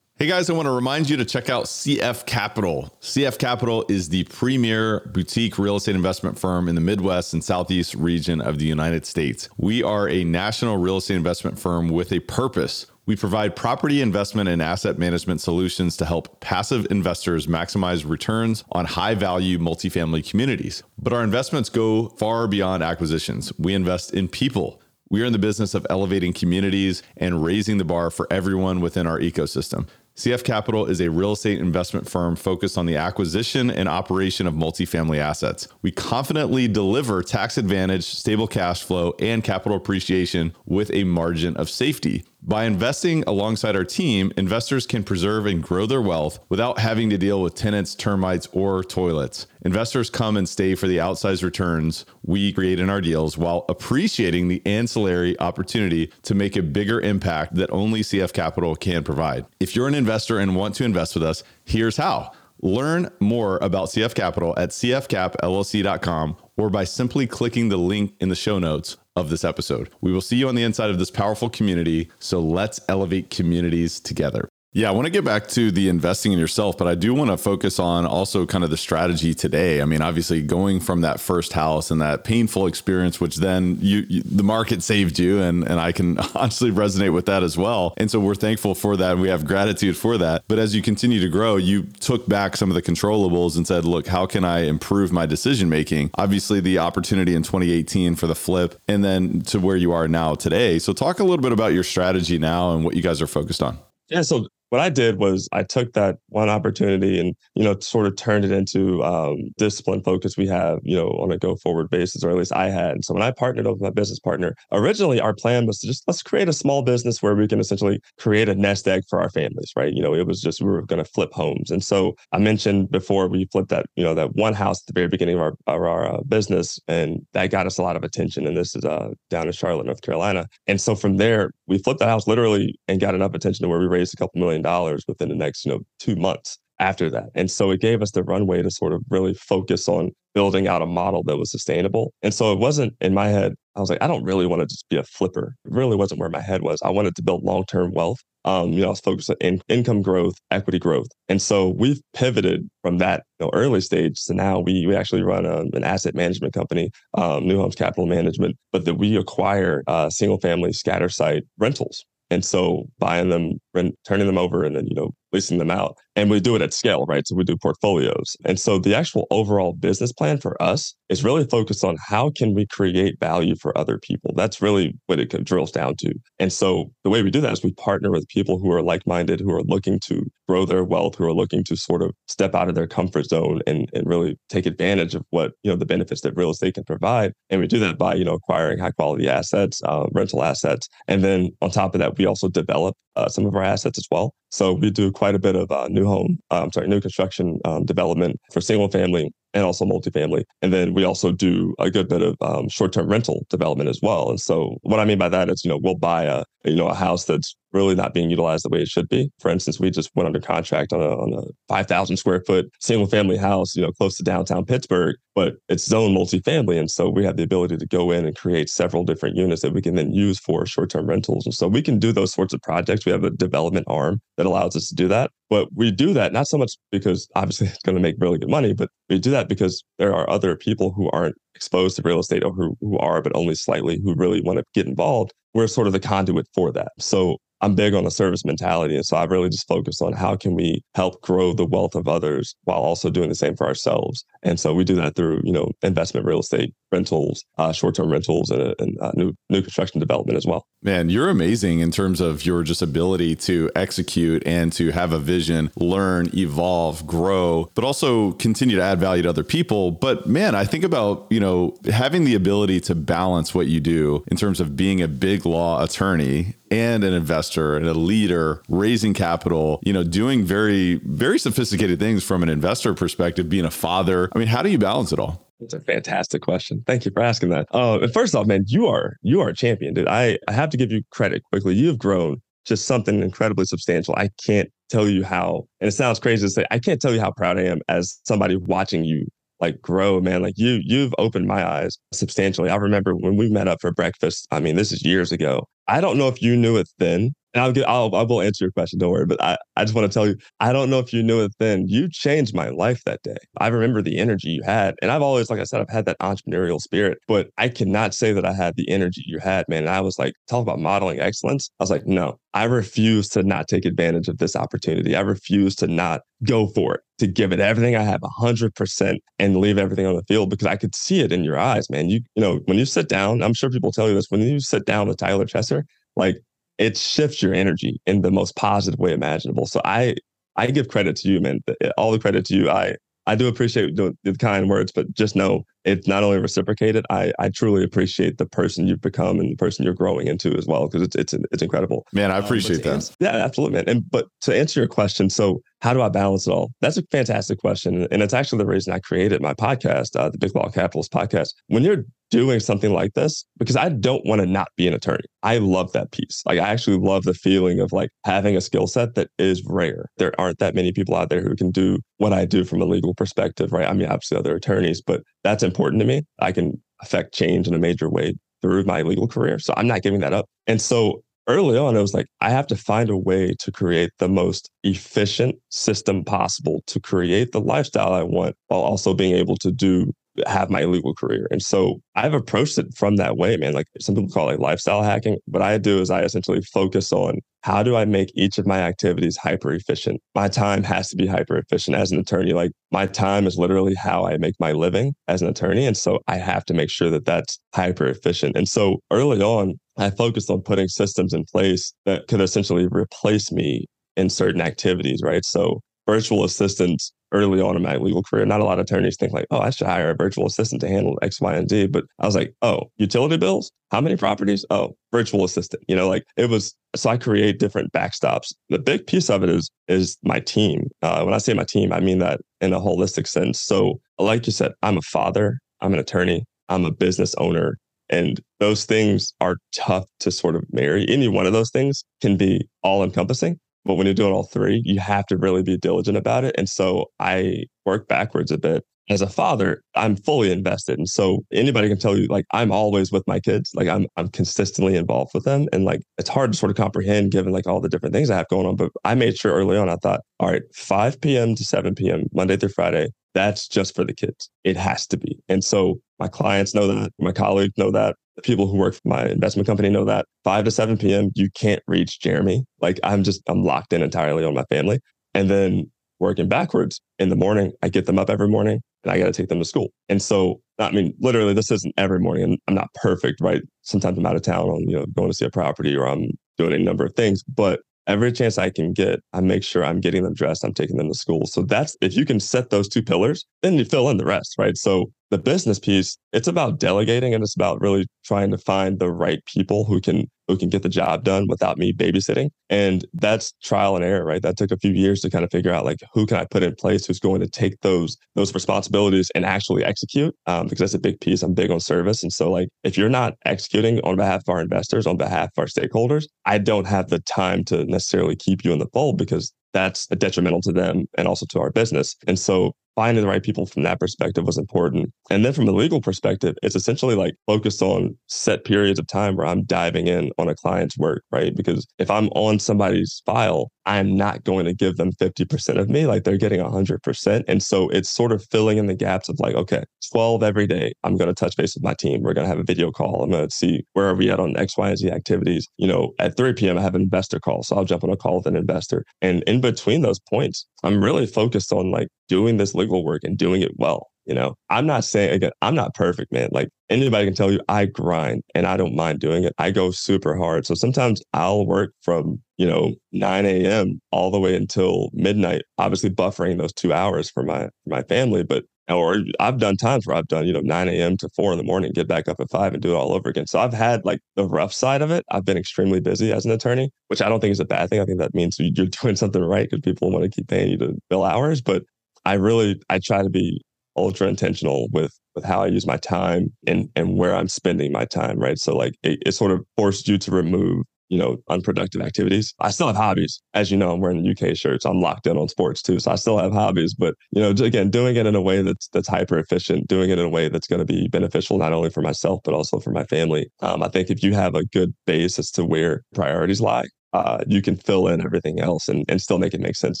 Hey guys, I want to remind you to check out CF Capital. CF Capital is the premier boutique real estate investment firm in the Midwest and Southeast region of the United States. We are a national real estate investment firm with a purpose. We provide property investment and asset management solutions to help passive investors maximize returns on high value multifamily communities. But our investments go far beyond acquisitions. We invest in people. We are in the business of elevating communities and raising the bar for everyone within our ecosystem. CF Capital is a real estate investment firm focused on the acquisition and operation of multifamily assets. We confidently deliver tax advantage, stable cash flow, and capital appreciation with a margin of safety. By investing alongside our team, investors can preserve and grow their wealth without having to deal with tenants, termites, or toilets. Investors come and stay for the outsized returns we create in our deals while appreciating the ancillary opportunity to make a bigger impact that only CF Capital can provide. If you're an investor and want to invest with us, here's how. Learn more about CF Capital at cfcapllc.com or by simply clicking the link in the show notes of this episode. We will see you on the inside of this powerful community. So let's elevate communities together. Yeah, I want to get back to the investing in yourself, but I do want to focus on also kind of the strategy today. I mean, obviously going from that first house and that painful experience, which then you, you, the market saved you, and and I can honestly resonate with that as well. And so we're thankful for that, and we have gratitude for that. But as you continue to grow, you took back some of the controllables and said, look, how can I improve my decision making? Obviously, the opportunity in 2018 for the flip, and then to where you are now today. So talk a little bit about your strategy now and what you guys are focused on. Yeah, so what I did was I took that one opportunity and, you know, sort of turned it into um, discipline focus we have, you know, on a go forward basis, or at least I had. And so when I partnered with my business partner, originally our plan was to just let's create a small business where we can essentially create a nest egg for our families, right? You know, it was just we were going to flip homes. And so I mentioned before we flipped that, you know, that one house at the very beginning of our, of our uh, business, and that got us a lot of attention. And this is uh, down in Charlotte, North Carolina. And so from there, we flipped the house literally and got enough attention to where we raised a couple million dollars within the next, you know, two months after that. And so it gave us the runway to sort of really focus on building out a model that was sustainable. And so it wasn't in my head, I was like, I don't really want to just be a flipper. It really wasn't where my head was. I wanted to build long term wealth. Um, you know, I was focused on in- income growth, equity growth. And so we've pivoted from that you know, early stage to now we, we actually run a, an asset management company, um, New Homes Capital Management, but that we acquire uh, single family scatter site rentals. And so buying them, and turning them over, and then you know leasing them out. And we do it at scale, right? So we do portfolios. And so the actual overall business plan for us is really focused on how can we create value for other people. That's really what it drills down to. And so the way we do that is we partner with people who are like-minded, who are looking to grow their wealth, who are looking to sort of step out of their comfort zone and, and really take advantage of what, you know, the benefits that real estate can provide. And we do that by, you know, acquiring high quality assets, uh, rental assets. And then on top of that, we also develop uh, some of our assets as well. So we do quite a bit of uh, new home, I'm sorry, new construction um, development for single family and also multifamily. And then we also do a good bit of um, short-term rental development as well. And so what I mean by that is, you know, we'll buy a, you know, a house that's really not being utilized the way it should be. For instance, we just went under contract on a, on a 5,000 square foot single family house, you know, close to downtown Pittsburgh, but it's zone multifamily. And so we have the ability to go in and create several different units that we can then use for short term rentals. And so we can do those sorts of projects. We have a development arm that allows us to do that. But we do that not so much because obviously it's going to make really good money, but we do that because there are other people who aren't exposed to real estate or who, who are, but only slightly, who really want to get involved. We're sort of the conduit for that. So I'm big on the service mentality. And so I've really just focused on how can we help grow the wealth of others while also doing the same for ourselves. And so we do that through, you know, investment real estate, rentals, uh, short-term rentals, and, and uh, new new construction development as well. Man, you're amazing in terms of your just ability to execute and to have a vision, learn, evolve, grow, but also continue to add value to other people. But man, I think about you know having the ability to balance what you do in terms of being a big law attorney and an investor and a leader raising capital you know doing very very sophisticated things from an investor perspective being a father i mean how do you balance it all it's a fantastic question. Thank you for asking that. Uh, first off, man, you are you are a champion, dude. I, I have to give you credit quickly. You've grown just something incredibly substantial. I can't tell you how, and it sounds crazy to say, I can't tell you how proud I am as somebody watching you like grow, man. Like you, you've opened my eyes substantially. I remember when we met up for breakfast. I mean, this is years ago. I don't know if you knew it then, and I'll get I'll I will answer your question, don't worry. But I, I just want to tell you, I don't know if you knew it then. You changed my life that day. I remember the energy you had. And I've always, like I said, I've had that entrepreneurial spirit, but I cannot say that I had the energy you had, man. And I was like, talk about modeling excellence. I was like, no, I refuse to not take advantage of this opportunity. I refuse to not go for it, to give it everything I have 100% and leave everything on the field because I could see it in your eyes, man. You, you know, when you sit down, I'm sure people tell you this, when you sit down with Tyler Chesser, like it shifts your energy in the most positive way imaginable. So I I give credit to you, man. All the credit to you. I I do appreciate the, the kind words, but just know it's not only reciprocated. I I truly appreciate the person you've become and the person you're growing into as well because it's it's it's incredible. Man, I um, appreciate um, that. Answer, yeah, absolutely, man. And but to answer your question, so how do I balance it all? That's a fantastic question, and it's actually the reason I created my podcast, uh, the Big Law Capitalist podcast. When you're doing something like this because I don't want to not be an attorney. I love that piece. Like I actually love the feeling of like having a skill set that is rare. There aren't that many people out there who can do what I do from a legal perspective, right? I mean, obviously other attorneys, but that's important to me. I can affect change in a major way through my legal career. So I'm not giving that up. And so early on, it was like, I have to find a way to create the most efficient system possible to create the lifestyle I want while also being able to do have my legal career. And so I've approached it from that way, man. Like some people call it lifestyle hacking. What I do is I essentially focus on how do I make each of my activities hyper efficient? My time has to be hyper efficient as an attorney. Like my time is literally how I make my living as an attorney. And so I have to make sure that that's hyper efficient. And so early on, I focused on putting systems in place that could essentially replace me in certain activities, right? So virtual assistants early on in my legal career, not a lot of attorneys think like, oh, I should hire a virtual assistant to handle X, Y, and Z. But I was like, oh, utility bills? How many properties? Oh, virtual assistant. You know, like it was. So I create different backstops. The big piece of it is is my team. Uh, when I say my team, I mean that in a holistic sense. So, like you said, I'm a father. I'm an attorney. I'm a business owner. And those things are tough to sort of marry. Any one of those things can be all encompassing. But when you're doing all three, you have to really be diligent about it. And so I work backwards a bit. As a father, I'm fully invested. And so anybody can tell you, like, I'm always with my kids. Like I'm I'm consistently involved with them. And like it's hard to sort of comprehend given like all the different things I have going on. But I made sure early on, I thought, all right, 5 p.m. to 7 p.m., Monday through Friday, that's just for the kids. It has to be. And so my clients know that, my colleagues know that, the people who work for my investment company know that 5 to 7 p.m., you can't reach Jeremy. Like I'm just, I'm locked in entirely on my family. And then working backwards in the morning, I get them up every morning and I got to take them to school. And so, I mean, literally, this isn't every morning. And I'm not perfect, right? Sometimes I'm out of town on, you know, going to see a property or I'm doing a number of things, but every chance I can get, I make sure I'm getting them dressed, I'm taking them to school. So that's if you can set those two pillars, then you fill in the rest, right? So the business piece, it's about delegating and it's about really trying to find the right people who can who can get the job done without me babysitting. And that's trial and error, right? That took a few years to kind of figure out like who can I put in place who's going to take those those responsibilities and actually execute. Um, because that's a big piece. I'm big on service. And so like if you're not executing on behalf of our investors, on behalf of our stakeholders, I don't have the time to necessarily keep you in the fold because that's detrimental to them and also to our business. And so finding the right people from that perspective was important. And then from a legal perspective, it's essentially like focused on set periods of time where I'm diving in on a client's work, right? Because if I'm on somebody's file, I'm not going to give them 50% of me, like they're getting 100%. And so it's sort of filling in the gaps of like, okay, 12 every day, I'm going to touch base with my team. We're going to have a video call. I'm going to see where are we at on X, Y, and Z activities. You know, at 3 p.m., I have an investor call. So I'll jump on a call with an investor. And in between those points, I'm really focused on like doing this legal work and doing it well. You know, I'm not saying again, I'm not perfect, man. Like anybody can tell you, I grind and I don't mind doing it. I go super hard. So sometimes I'll work from, you know, 9 a.m. all the way until midnight, obviously buffering those two hours for my my family. But or I've done times where I've done, you know, 9 a.m. to four in the morning, get back up at five and do it all over again. So I've had like the rough side of it. I've been extremely busy as an attorney, which I don't think is a bad thing. I think that means you're doing something right because people want to keep paying you to bill hours. But I really, I try to be ultra intentional with with how I use my time and and where I'm spending my time, right? So like it, it sort of forced you to remove you know, unproductive activities. I still have hobbies. As you know, I'm wearing UK shirts. I'm locked in on sports too. So I still have hobbies, but you know, again, doing it in a way that's that's hyper efficient, doing it in a way that's going to be beneficial not only for myself but also for my family. Um, I think if you have a good base as to where priorities lie, uh, you can fill in everything else and, and still make it make sense,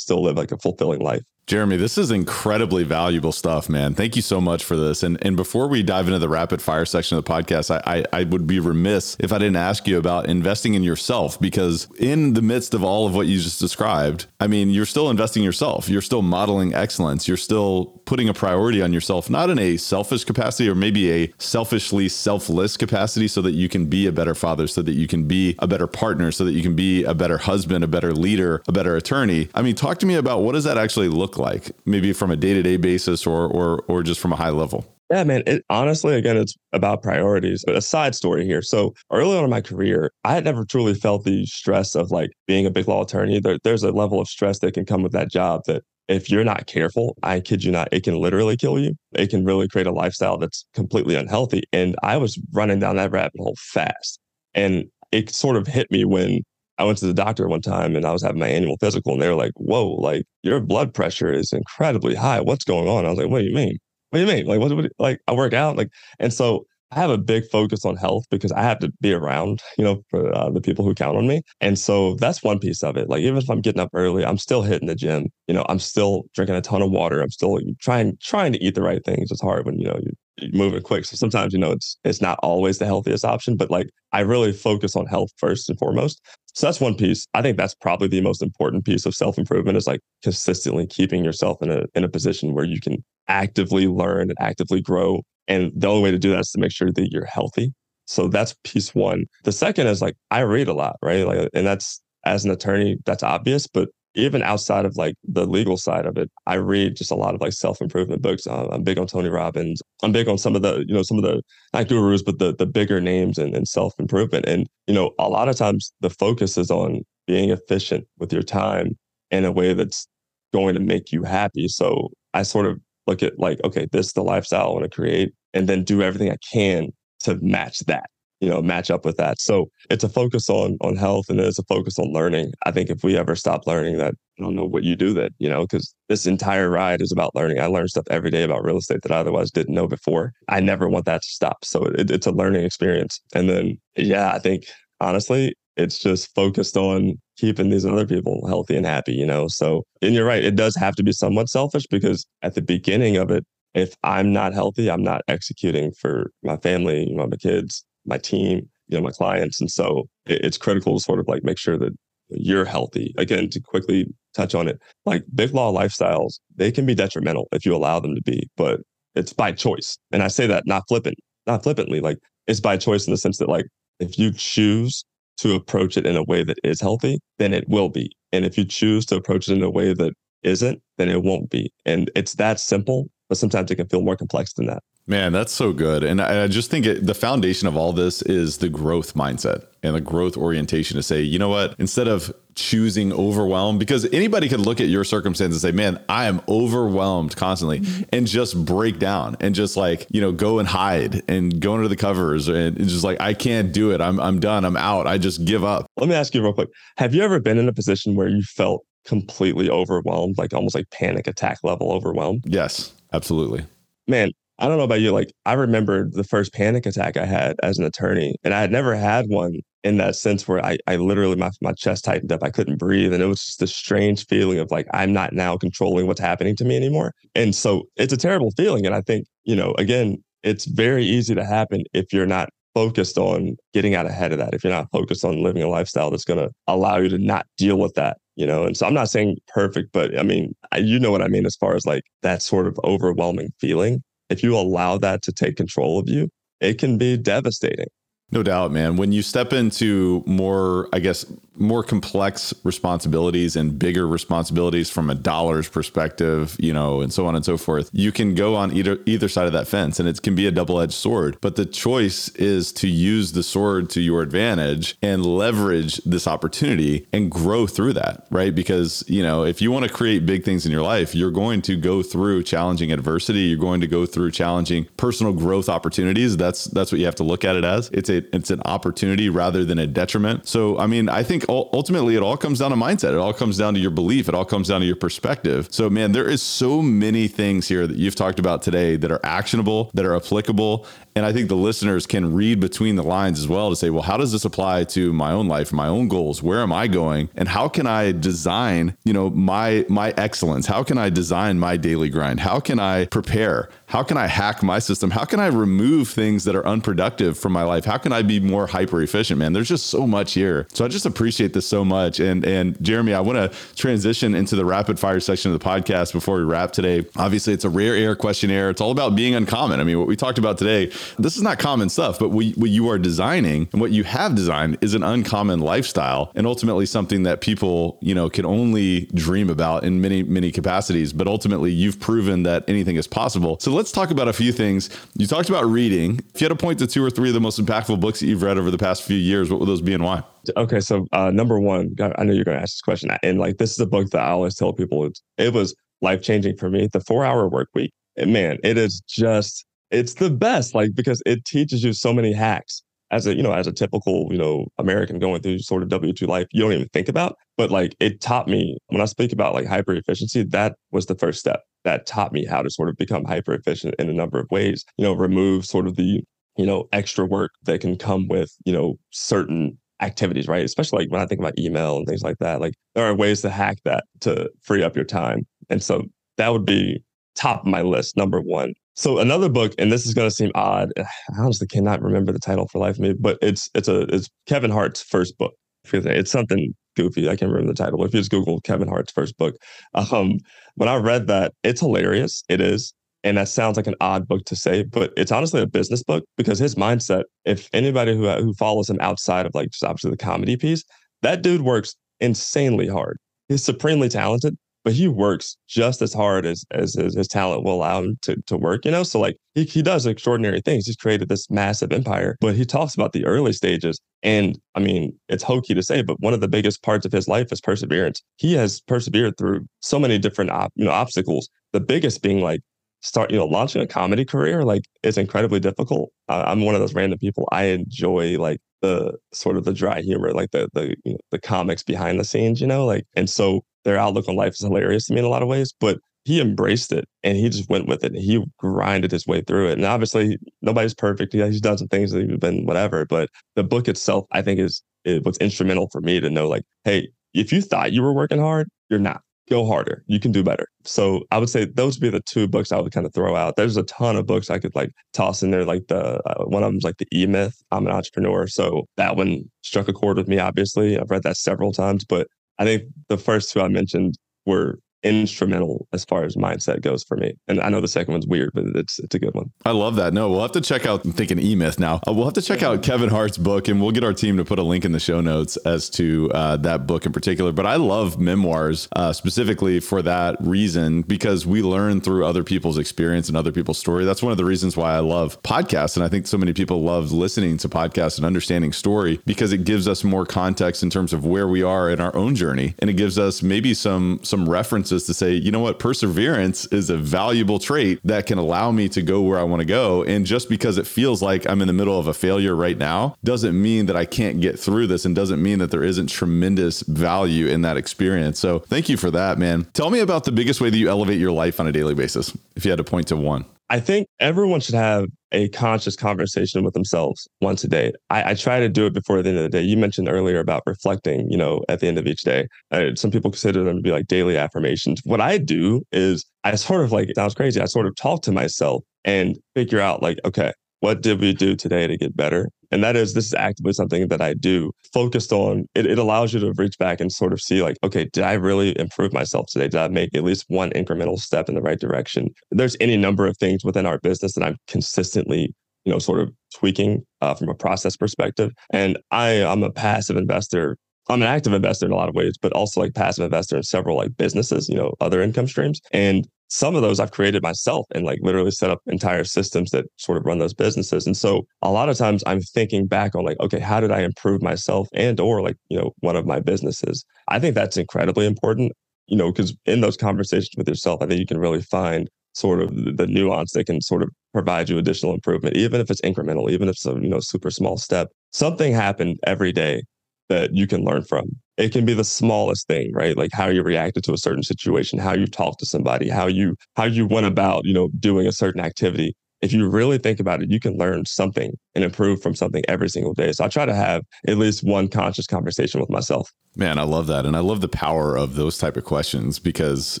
still live like a fulfilling life. Jeremy, this is incredibly valuable stuff, man. Thank you so much for this. And and before we dive into the rapid fire section of the podcast, I, I, I would be remiss if I didn't ask you about investing in yourself because in the midst of all of what you just described, I mean, you're still investing yourself. You're still modeling excellence. You're still putting a priority on yourself, not in a selfish capacity or maybe a selfishly selfless capacity, so that you can be a better father, so that you can be a better partner, so that you can be a better husband, a better leader, a better attorney. I mean, talk to me about what does that actually look like, maybe from a day to day basis or or or just from a high level. Yeah, man. It, honestly, again, it's about priorities. But a side story here. So early on in my career, I had never truly felt the stress of like being a big law attorney. There, there's a level of stress that can come with that job that if you're not careful, I kid you not, it can literally kill you. It can really create a lifestyle that's completely unhealthy. And I was running down that rabbit hole fast. And it sort of hit me when I went to the doctor one time and I was having my annual physical and they were like, whoa, like your blood pressure is incredibly high. What's going on? I was like, what do you mean? What do you mean? Like, what, what like I work out? Like, and so I have a big focus on health because I have to be around, you know, for uh, the people who count on me. And so that's one piece of it. Like, even if I'm getting up early, I'm still hitting the gym. You know, I'm still drinking a ton of water. I'm still trying trying to eat the right things. It's hard when you know you moving quick. So sometimes, you know, it's it's not always the healthiest option, but like I really focus on health first and foremost. So that's one piece. I think that's probably the most important piece of self-improvement is like consistently keeping yourself in a in a position where you can actively learn and actively grow. And the only way to do that is to make sure that you're healthy. So that's piece one. The second is like I read a lot, right? Like and that's as an attorney, that's obvious, but even outside of like the legal side of it, I read just a lot of like self improvement books. Uh, I'm big on Tony Robbins. I'm big on some of the, you know, some of the not gurus, but the the bigger names and, in self improvement. And you know, a lot of times the focus is on being efficient with your time in a way that's going to make you happy. So I sort of look at like, okay, this is the lifestyle I want to create, and then do everything I can to match that you know match up with that. So it's a focus on on health and it's a focus on learning. I think if we ever stop learning that i don't know what you do that you know because this entire ride is about learning. I learn stuff every day about real estate that i otherwise didn't know before. I never want that to stop. So it, it's a learning experience. And then yeah i think honestly it's just focused on keeping these other people healthy and happy you know? So and you're right it does have to be somewhat selfish because at the beginning of it if i'm not healthy i'm not executing for my family my kids my team, you know, my clients. And so it, it's critical to sort of like make sure that you're healthy. Again, to quickly touch on it, like big law lifestyles, they can be detrimental if you allow them to be, but it's by choice. And I say that not flippant, not flippantly, like it's by choice in the sense that like if you choose to approach it in a way that is healthy, then it will be. And if you choose to approach it in a way that isn't, then it won't be. And it's that simple, but sometimes it can feel more complex than that. Man, that's so good. And I, I just think it, the foundation of all this is the growth mindset and the growth orientation to say, you know what, instead of choosing overwhelm, because anybody could look at your circumstances and say, man, I am overwhelmed constantly mm-hmm. and just break down and just like, you know, go and hide and go under the covers and just like, I can't do it. I'm, I'm done. I'm out. I just give up. Let me ask you real quick. Have you ever been in a position where you felt completely overwhelmed, like almost like panic attack level overwhelmed? Yes, absolutely. Man, I don't know about you. Like, I remember the first panic attack I had as an attorney, and I had never had one in that sense where I, I literally, my, my chest tightened up. I couldn't breathe. And it was just a strange feeling of like, I'm not now controlling what's happening to me anymore. And so it's a terrible feeling. And I think, you know, again, it's very easy to happen if you're not focused on getting out ahead of that, if you're not focused on living a lifestyle that's going to allow you to not deal with that you know and so i'm not saying perfect but i mean I, you know what i mean as far as like that sort of overwhelming feeling if you allow that to take control of you, it can be devastating. No doubt, man. When you step into more, I guess, more complex responsibilities and bigger responsibilities from a dollar's perspective, you know, and so on and so forth, you can go on either either side of that fence and it can be a double-edged sword. But the choice is to use the sword to your advantage and leverage this opportunity and grow through that, right? Because, you know, if you want to create big things in your life, you're going to go through challenging adversity, you're going to go through challenging personal growth opportunities. That's that's what you have to look at it as. It's a it's an opportunity rather than a detriment. So, I mean, I think ultimately it all comes down to mindset. It all comes down to your belief. It all comes down to your perspective. So, man, there is so many things here that you've talked about today that are actionable, that are applicable, and I think the listeners can read between the lines as well to say, well, how does this apply to my own life, my own goals? Where am I going? And how can I design, you know, my my excellence? How can I design my daily grind? How can I prepare? How can I hack my system? How can I remove things that are unproductive from my life? How can I be more hyper efficient, man? There's just so much here. So I just appreciate this so much. And and Jeremy, I want to transition into the rapid fire section of the podcast before we wrap today. Obviously, it's a rare air questionnaire. It's all about being uncommon. I mean, what we talked about today this is not common stuff, but what, what you are designing and what you have designed is an uncommon lifestyle and ultimately something that people, you know, can only dream about in many, many capacities. But ultimately, you've proven that anything is possible. So let's talk about a few things. You talked about reading. If you had to point to two or three of the most impactful books that you've read over the past few years, what would those be and why? Okay, so uh, number one, I know you're going to ask this question, and like this is a book that I always tell people it, was life changing for me. The Four Hour Work Week, man, it is just it's the best like because it teaches you so many hacks as a you know as a typical you know american going through sort of w2 life you don't even think about but like it taught me when i speak about like hyper efficiency that was the first step that taught me how to sort of become hyper efficient in a number of ways you know remove sort of the you know extra work that can come with you know certain activities right? Especially like when i think about email and things like that like there are ways to hack that to free up your time. And so that would be top of my list number one so another book, and this is going to seem odd. I honestly cannot remember the title for life of me, but it's it's a it's Kevin Hart's first book. It's something goofy. I can't remember the title. If you just Google Kevin Hart's first book, um, when I read that, it's hilarious. It is, and that sounds like an odd book to say, but it's honestly a business book because his mindset. If anybody who who follows him outside of like just obviously the comedy piece, that dude works insanely hard he's supremely talented, but he works just as hard as as his, talent will allow him to, to work, you know? So like he, he does extraordinary things. He's created this massive empire, but he talks about the early stages. And I mean, it's hokey to say, but one of the biggest parts of his life is perseverance. He has persevered through so many different op, you know obstacles. The biggest being like start, you know, launching a comedy career, like is incredibly difficult. I'm one of those random people. I enjoy like the sort of the dry humor, like the the you know, the comics behind the scenes, you know, like and so their outlook on life is hilarious to me in a lot of ways. But he embraced it and he just went with it. and He grinded his way through it. And obviously, nobody's perfect. Yeah, he's done some things that have been whatever. But the book itself, I think, is, is what's instrumental for me to know like, hey, if you thought you were working hard, you're not. Go harder. You can do better. So I would say those would be the two books I would kind of throw out. There's a ton of books I could like toss in there. Like the uh, one of them's like the E Myth. I'm an entrepreneur, so that one struck a chord with me. Obviously, I've read that several times, but I think the first two I mentioned were instrumental as far as mindset goes for me. And I know the second one's weird, but it's it's a good one. I love that. No, we'll have to check out. I'm thinking E Myth now. Uh, we'll have to check out Kevin Hart's book, and we'll get our team to put a link in the show notes as to uh, that book in particular. But I love memoirs uh, specifically for that reason because we learn through other people's experience and other people's story. That's one of the reasons why I love podcasts, and I think so many people love listening to podcasts and understanding story because it gives us more context in terms of where we are in our own journey, and it gives us maybe some some references to say, you know what, perseverance is a valuable trait that can allow me to go where I want to go. And just because it feels like I'm in the middle of a failure right now doesn't mean that I can't get through this and doesn't mean that there isn't tremendous value in that experience. So thank you for that, man. Tell me about the biggest way that you elevate your life on a daily basis, if you had to point to one. I think everyone should have a conscious conversation with themselves once a day. I, I, try to do it before the end of the day. You mentioned earlier about reflecting, you know, at the end of each day. Uh, some people consider them to be like daily affirmations. What I do is I sort of like, it sounds crazy. I sort of talk to myself and figure out like, okay, what did we do today to get better? And that is, this is actively something that I do focused on. It, it allows you to reach back and sort of see, like, okay, did I really improve myself today? Did I make at least one incremental step in the right direction? There's any number of things within our business that I'm consistently, you know, sort of tweaking uh, from a process perspective. And I, I'm a passive investor I'm an active investor in a lot of ways, but also like passive investor in several like businesses, you know, other income streams. And some of those I've created myself and like literally set up entire systems that sort of run those businesses. And so a lot of times I'm thinking back on like, okay, how did I improve myself and or like, you know, one of my businesses? I think that's incredibly important, you know, because in those conversations with yourself, I think you can really find sort of the nuance that can sort of provide you additional improvement, even if it's incremental, even if it's a, you know, super small step. Something happened every day that you can learn from. It can be the smallest thing, right? Like how you reacted to a certain situation, how you talked to somebody, how you how you went about, you know, doing a certain activity. If you really think about it, you can learn something and improve from something every single day. So I try to have at least one conscious conversation with myself. Man, I love that. And I love the power of those type of questions because,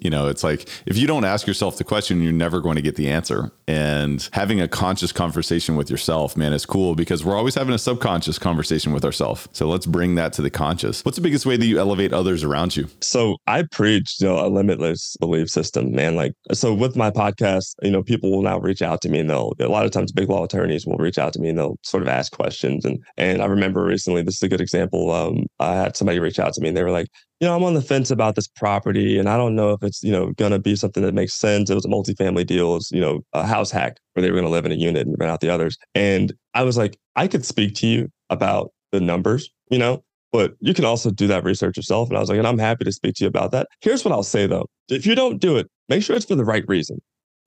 you know, it's like if you don't ask yourself the question, you're never going to get the answer. And having a conscious conversation with yourself, man, is cool because we're always having a subconscious conversation with ourselves. So let's bring that to the conscious. What's the biggest way that you elevate others around you? So I preach, you know, a limitless belief system, man. Like, so with my podcast, you know, people will now reach out to me and they'll, a lot of times big law attorneys will reach out to me and they'll sort of ask questions. And, and I remember recently, this is a good example. Um, I had somebody reach out to me and they were like, you know, I'm on the fence about this property and I don't know if it's, you know, going to be something that makes sense. It was a multifamily deal. It was, you know, a house hack where they were going to live in a unit and rent out the others. And I was like, I could speak to you about the numbers, you know, but you can also do that research yourself. And I was like, and I'm happy to speak to you about that. Here's what I'll say though. If you don't do it, make sure it's for the right reason.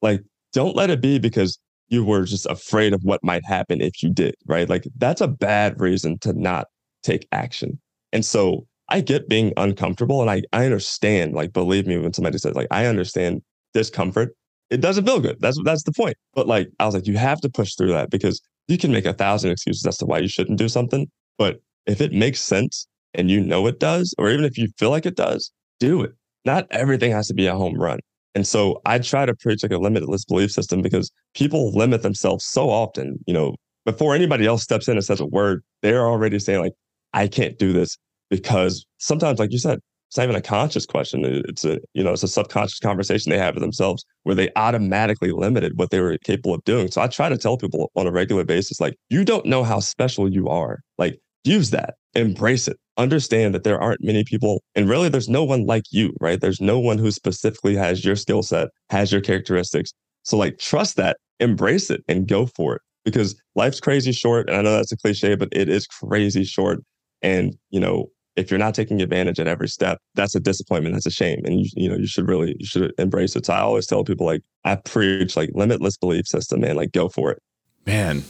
Like, don't let it be because you were just afraid of what might happen if you did, right? Like, that's a bad reason to not take action. And so I get being uncomfortable and I, I understand, like, believe me, when somebody says, like, I understand discomfort, it doesn't feel good. That's that's the point. But like, I was like, you have to push through that because you can make a thousand excuses as to why you shouldn't do something. But if it makes sense and you know it does, or even if you feel like it does, do it. Not everything has to be a home run. And so I try to preach like a limitless belief system because people limit themselves so often, you know, before anybody else steps in and says a word, they're already saying like, I can't do this because sometimes, like you said, it's not even a conscious question. It's a, you know, it's a subconscious conversation they have with themselves where they automatically limited what they were capable of doing. So I try to tell people on a regular basis, like, you don't know how special you are. Like, use that, embrace it, understand that there aren't many people, and really there's no one like you, right? There's no one who specifically has your skill set, has your characteristics. So, like, trust that, embrace it, and go for it because life's crazy short. And I know that's a cliche, but it is crazy short. And, you know, if you're not taking advantage at every step, that's a disappointment. That's a shame. And you, you know, you should really, you should embrace it. So I always tell people like, I preach like limitless belief system, man, like go for it. Man,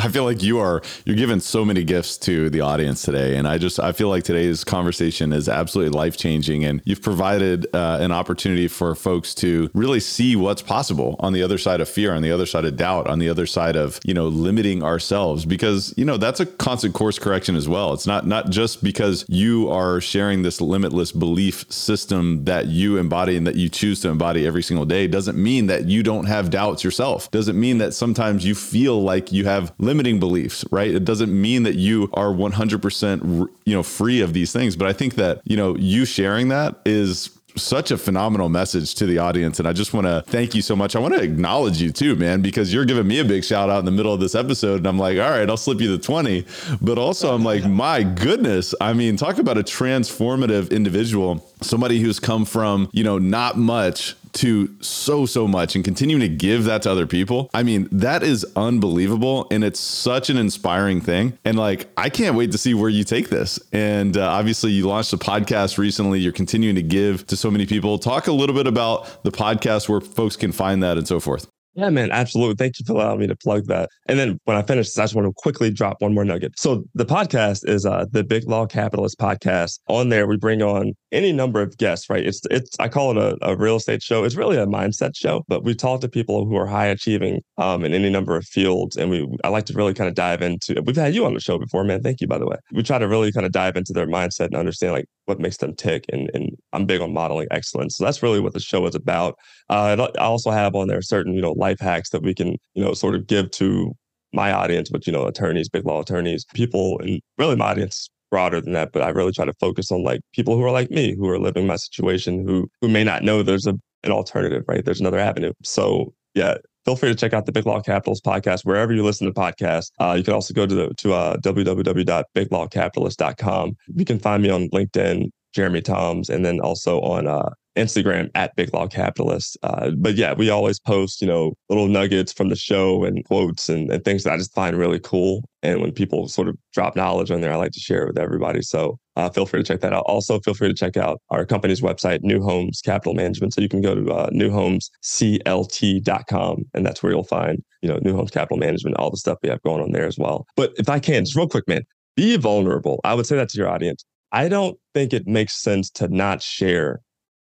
I feel like you are you're giving so many gifts to the audience today, and I just I feel like today's conversation is absolutely life changing, and you've provided uh, an opportunity for folks to really see what's possible on the other side of fear, on the other side of doubt, on the other side of you know limiting ourselves, because you know that's a constant course correction as well. It's not not just because you are sharing this limitless belief system that you embody and that you choose to embody every single day doesn't mean that you don't have doubts yourself. Doesn't mean that sometimes you feel like you have limiting beliefs, right? It doesn't mean that you are 100% you know free of these things, but I think that, you know, you sharing that is such a phenomenal message to the audience. And I just want to thank you so much. I want to acknowledge you too, man, because you're giving me a big shout out in the middle of this episode. And I'm like, all right, I'll slip you the 20. But also, I'm like, my goodness. I mean, talk about a transformative individual, somebody who's come from, you know, not much to so so much and continuing to give that to other people i mean that is unbelievable and it's such an inspiring thing and like i can't wait to see where you take this and uh, obviously you launched a podcast recently you're continuing to give to so many people talk a little bit about the podcast where folks can find that and so forth yeah, man, absolutely. Thank you for allowing me to plug that. And then when I finish, I just want to quickly drop one more nugget. So the podcast is uh, the Big Law Capitalist podcast. On there, we bring on any number of guests, right? It's it's I call it a, a real estate show. It's really a mindset show, but we talk to people who are high achieving um, in any number of fields, and we I like to really kind of dive into. We've had you on the show before, man. Thank you, by the way. We try to really kind of dive into their mindset and understand like what makes them tick. And and I'm big on modeling excellence, so that's really what the show is about. Uh, I also have on there certain you know life hacks that we can, you know, sort of give to my audience, but you know, attorneys, big law attorneys, people, and really my audience broader than that. But I really try to focus on like people who are like me, who are living my situation, who who may not know there's a an alternative, right? There's another avenue. So yeah, feel free to check out the Big Law Capitalist podcast wherever you listen to podcasts. Uh, you can also go to the, to uh, www.biglawcapitalist.com. You can find me on LinkedIn, Jeremy Toms, and then also on uh, Instagram at Big Law Capitalist. Uh, but yeah, we always post, you know, little nuggets from the show and quotes and, and, things that I just find really cool. And when people sort of drop knowledge on there, I like to share it with everybody. So uh, feel free to check that out. Also, feel free to check out our company's website, New Homes Capital Management. So you can go to uh, newhomesclt.com, and that's where you'll find, you know, New Homes Capital Management, all the stuff we have going on there as well. But if I can, just real quick, man, be vulnerable. I would say that to your audience. I don't think it makes sense to not share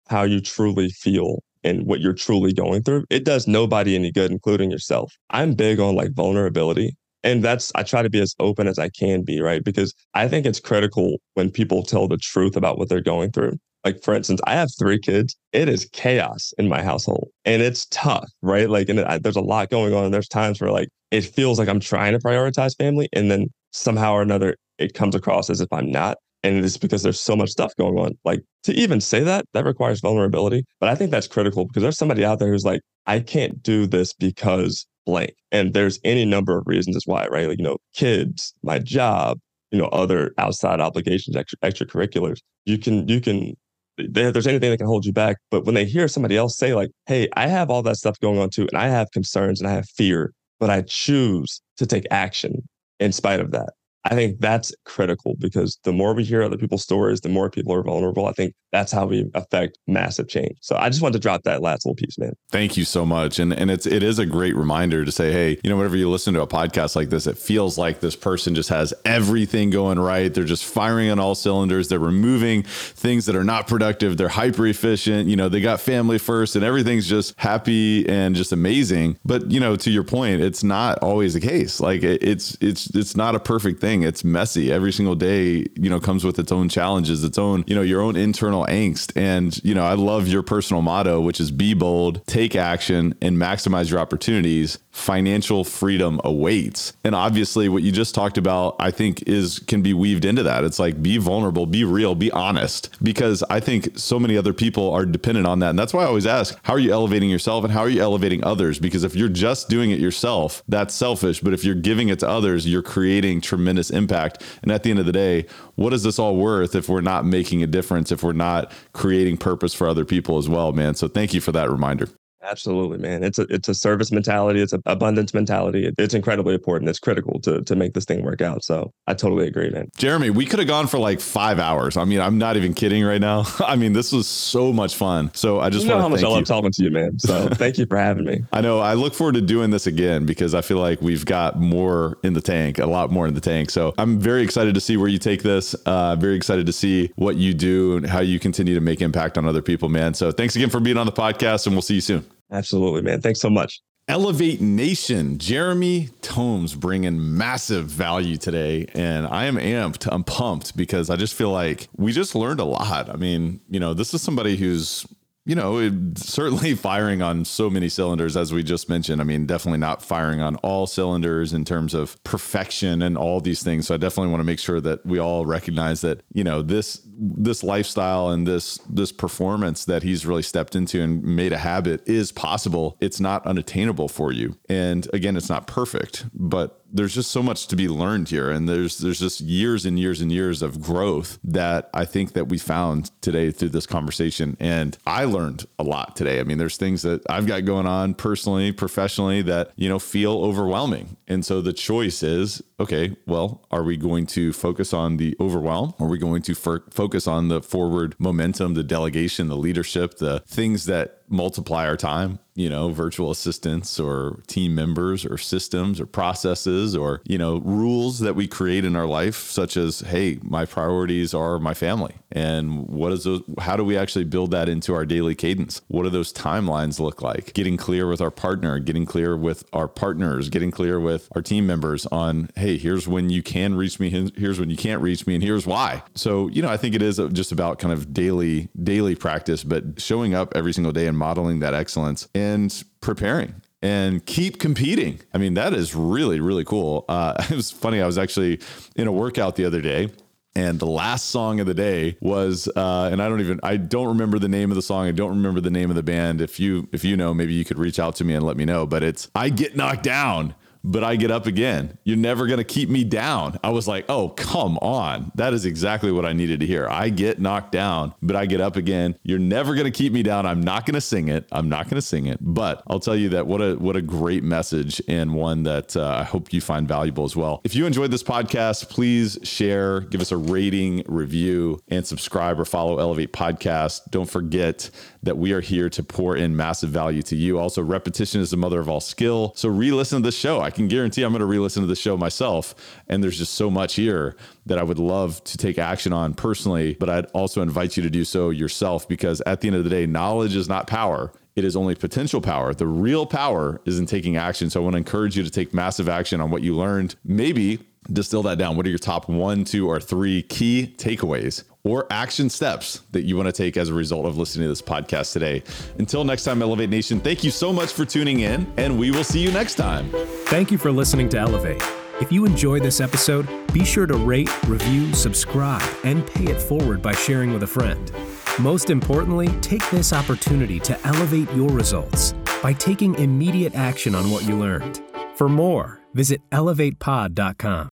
how you truly feel and what you're truly going through, it does nobody any good, including yourself. I'm big on like vulnerability. And that's, I try to be as open as I can be, right? Because I think it's critical when people tell the truth about what they're going through. Like, for instance, I have three kids. It is chaos in my household and it's tough, right? Like, and I, there's a lot going on. And there's times where like it feels like I'm trying to prioritize family. And then somehow or another, it comes across as if I'm not and it's because there's so much stuff going on. Like to even say that, that requires vulnerability. But I think that's critical because there's somebody out there who's like, I can't do this because blank. And there's any number of reasons as why, right? Like, you know, kids, my job, you know, other outside obligations, extra, extracurriculars. You can, you can, there's anything that can hold you back. But when they hear somebody else say, like, hey, I have all that stuff going on too, and I have concerns and I have fear, but I choose to take action in spite of that. I think that's critical because the more we hear other people's stories, the more people are vulnerable. I think that's how we affect massive change. So I just wanted to drop that last little piece, man. Thank you so much. And and it's it is a great reminder to say, hey, you know, whenever you listen to a podcast like this, it feels like this person just has everything going right. They're just firing on all cylinders. They're removing things that are not productive. They're hyper efficient. You know, they got family first and everything's just happy and just amazing. But you know, to your point, it's not always the case. Like it, it's it's it's not a perfect thing thing. It's messy. Every single day, you know, comes with its own challenges, its own, you know, your own internal angst. And, you know, I love your personal motto, which is be bold, take action, and maximize your opportunities financial freedom awaits. And obviously what you just talked about I think is can be weaved into that. It's like be vulnerable, be real, be honest because I think so many other people are dependent on that. And that's why I always ask, how are you elevating yourself and how are you elevating others? Because if you're just doing it yourself, that's selfish, but if you're giving it to others, you're creating tremendous impact. And at the end of the day, what is this all worth if we're not making a difference, if we're not creating purpose for other people as well, man? So thank you for that reminder. Absolutely, man. It's a it's a service mentality. It's an abundance mentality. It, it's incredibly important. It's critical to to make this thing work out. So I totally agree, man. Jeremy, we could have gone for like five hours. I mean, I'm not even kidding right now. I mean, this was so much fun. So I just you know how much I love you. talking to you, man. So thank you for having me. I know. I look forward to doing this again because I feel like we've got more in the tank, a lot more in the tank. So I'm very excited to see where you take this. Uh, very excited to see what you do and how you continue to make impact on other people, man. So thanks again for being on the podcast, and we'll see you soon. Absolutely, man. Thanks so much. Elevate Nation, Jeremy Tomes bringing massive value today. And I am amped. I'm pumped because I just feel like we just learned a lot. I mean, you know, this is somebody who's you know, certainly firing on so many cylinders, as we just mentioned. I mean, definitely not firing on all cylinders in terms of perfection and all these things. So I definitely want to make sure that we all recognize that, you know, this this lifestyle and this this performance that he's really stepped into and made a habit is possible. It's not unattainable for you. And again, it's not perfect, but there's just so much to be learned here and there's there's just years and years and years of growth that I think that we found today through this conversation and I learned a lot today. I mean there's things that I've got going on personally, professionally that you know feel overwhelming. And so the choice is okay, well, are we going to focus on the overwhelm? Are we going to focus on the forward momentum, the delegation, the leadership, the things that multiply our time? you know, virtual assistants or team members or systems or processes or, you know, rules that we create in our life, such as, hey, my priorities are my family. And what is those, how do we actually build that into our daily cadence? What do those timelines look like? Getting clear with our partner, getting clear with our partners, getting clear with our team members on, hey, here's when you can reach me, here's when you can't reach me, and here's why. So, you know, I think it is just about kind of daily, daily practice, but showing up every single day and modeling that excellence. And preparing and keep competing. I mean, that is really, really cool. Uh, it was funny. I was actually in a workout the other day and the last song of the day was uh, and i don't even i don't remember the name of the song. I don't remember the name of the band. If you if you know maybe you could reach out to me and let me know. But it's i get knocked down but I get up again. You're never going to keep me down. I was like, oh, come on. That is exactly what I needed to hear. I get knocked down, but I get up again. You're never going to keep me down. I'm not going to sing it. I'm not going to sing it, but I'll tell you that what a what a great message and one that uh, I hope you find valuable as well. If you enjoyed this podcast, please share, give us a rating, review, and subscribe or follow Elevate Podcast. Don't forget that we are here to pour in massive value to you. Also, repetition is the mother of all skill. So re-listen to the show. I can guarantee I'm going to re-listen to the show myself. And there's just so much here that I would love to take action on personally, but I'd also invite you to do so yourself because at the end of the day, knowledge is not power. It is only potential power. The real power is in taking action. So I want to encourage you to take massive action on what you learned. Maybe distill that down. What are your top one, two, or three key takeaways or action steps that you want to take as a result of listening to this podcast today? Until next time, Elevate Nation, thank you so much for tuning in, and we will see you next time. Thank you for listening to Elevate. If you enjoy this episode, be sure to rate, review, subscribe, and pay it forward by sharing with a friend. Most importantly, take this opportunity to elevate your results by taking immediate action on what you learned. For more, visit elevatepod.com.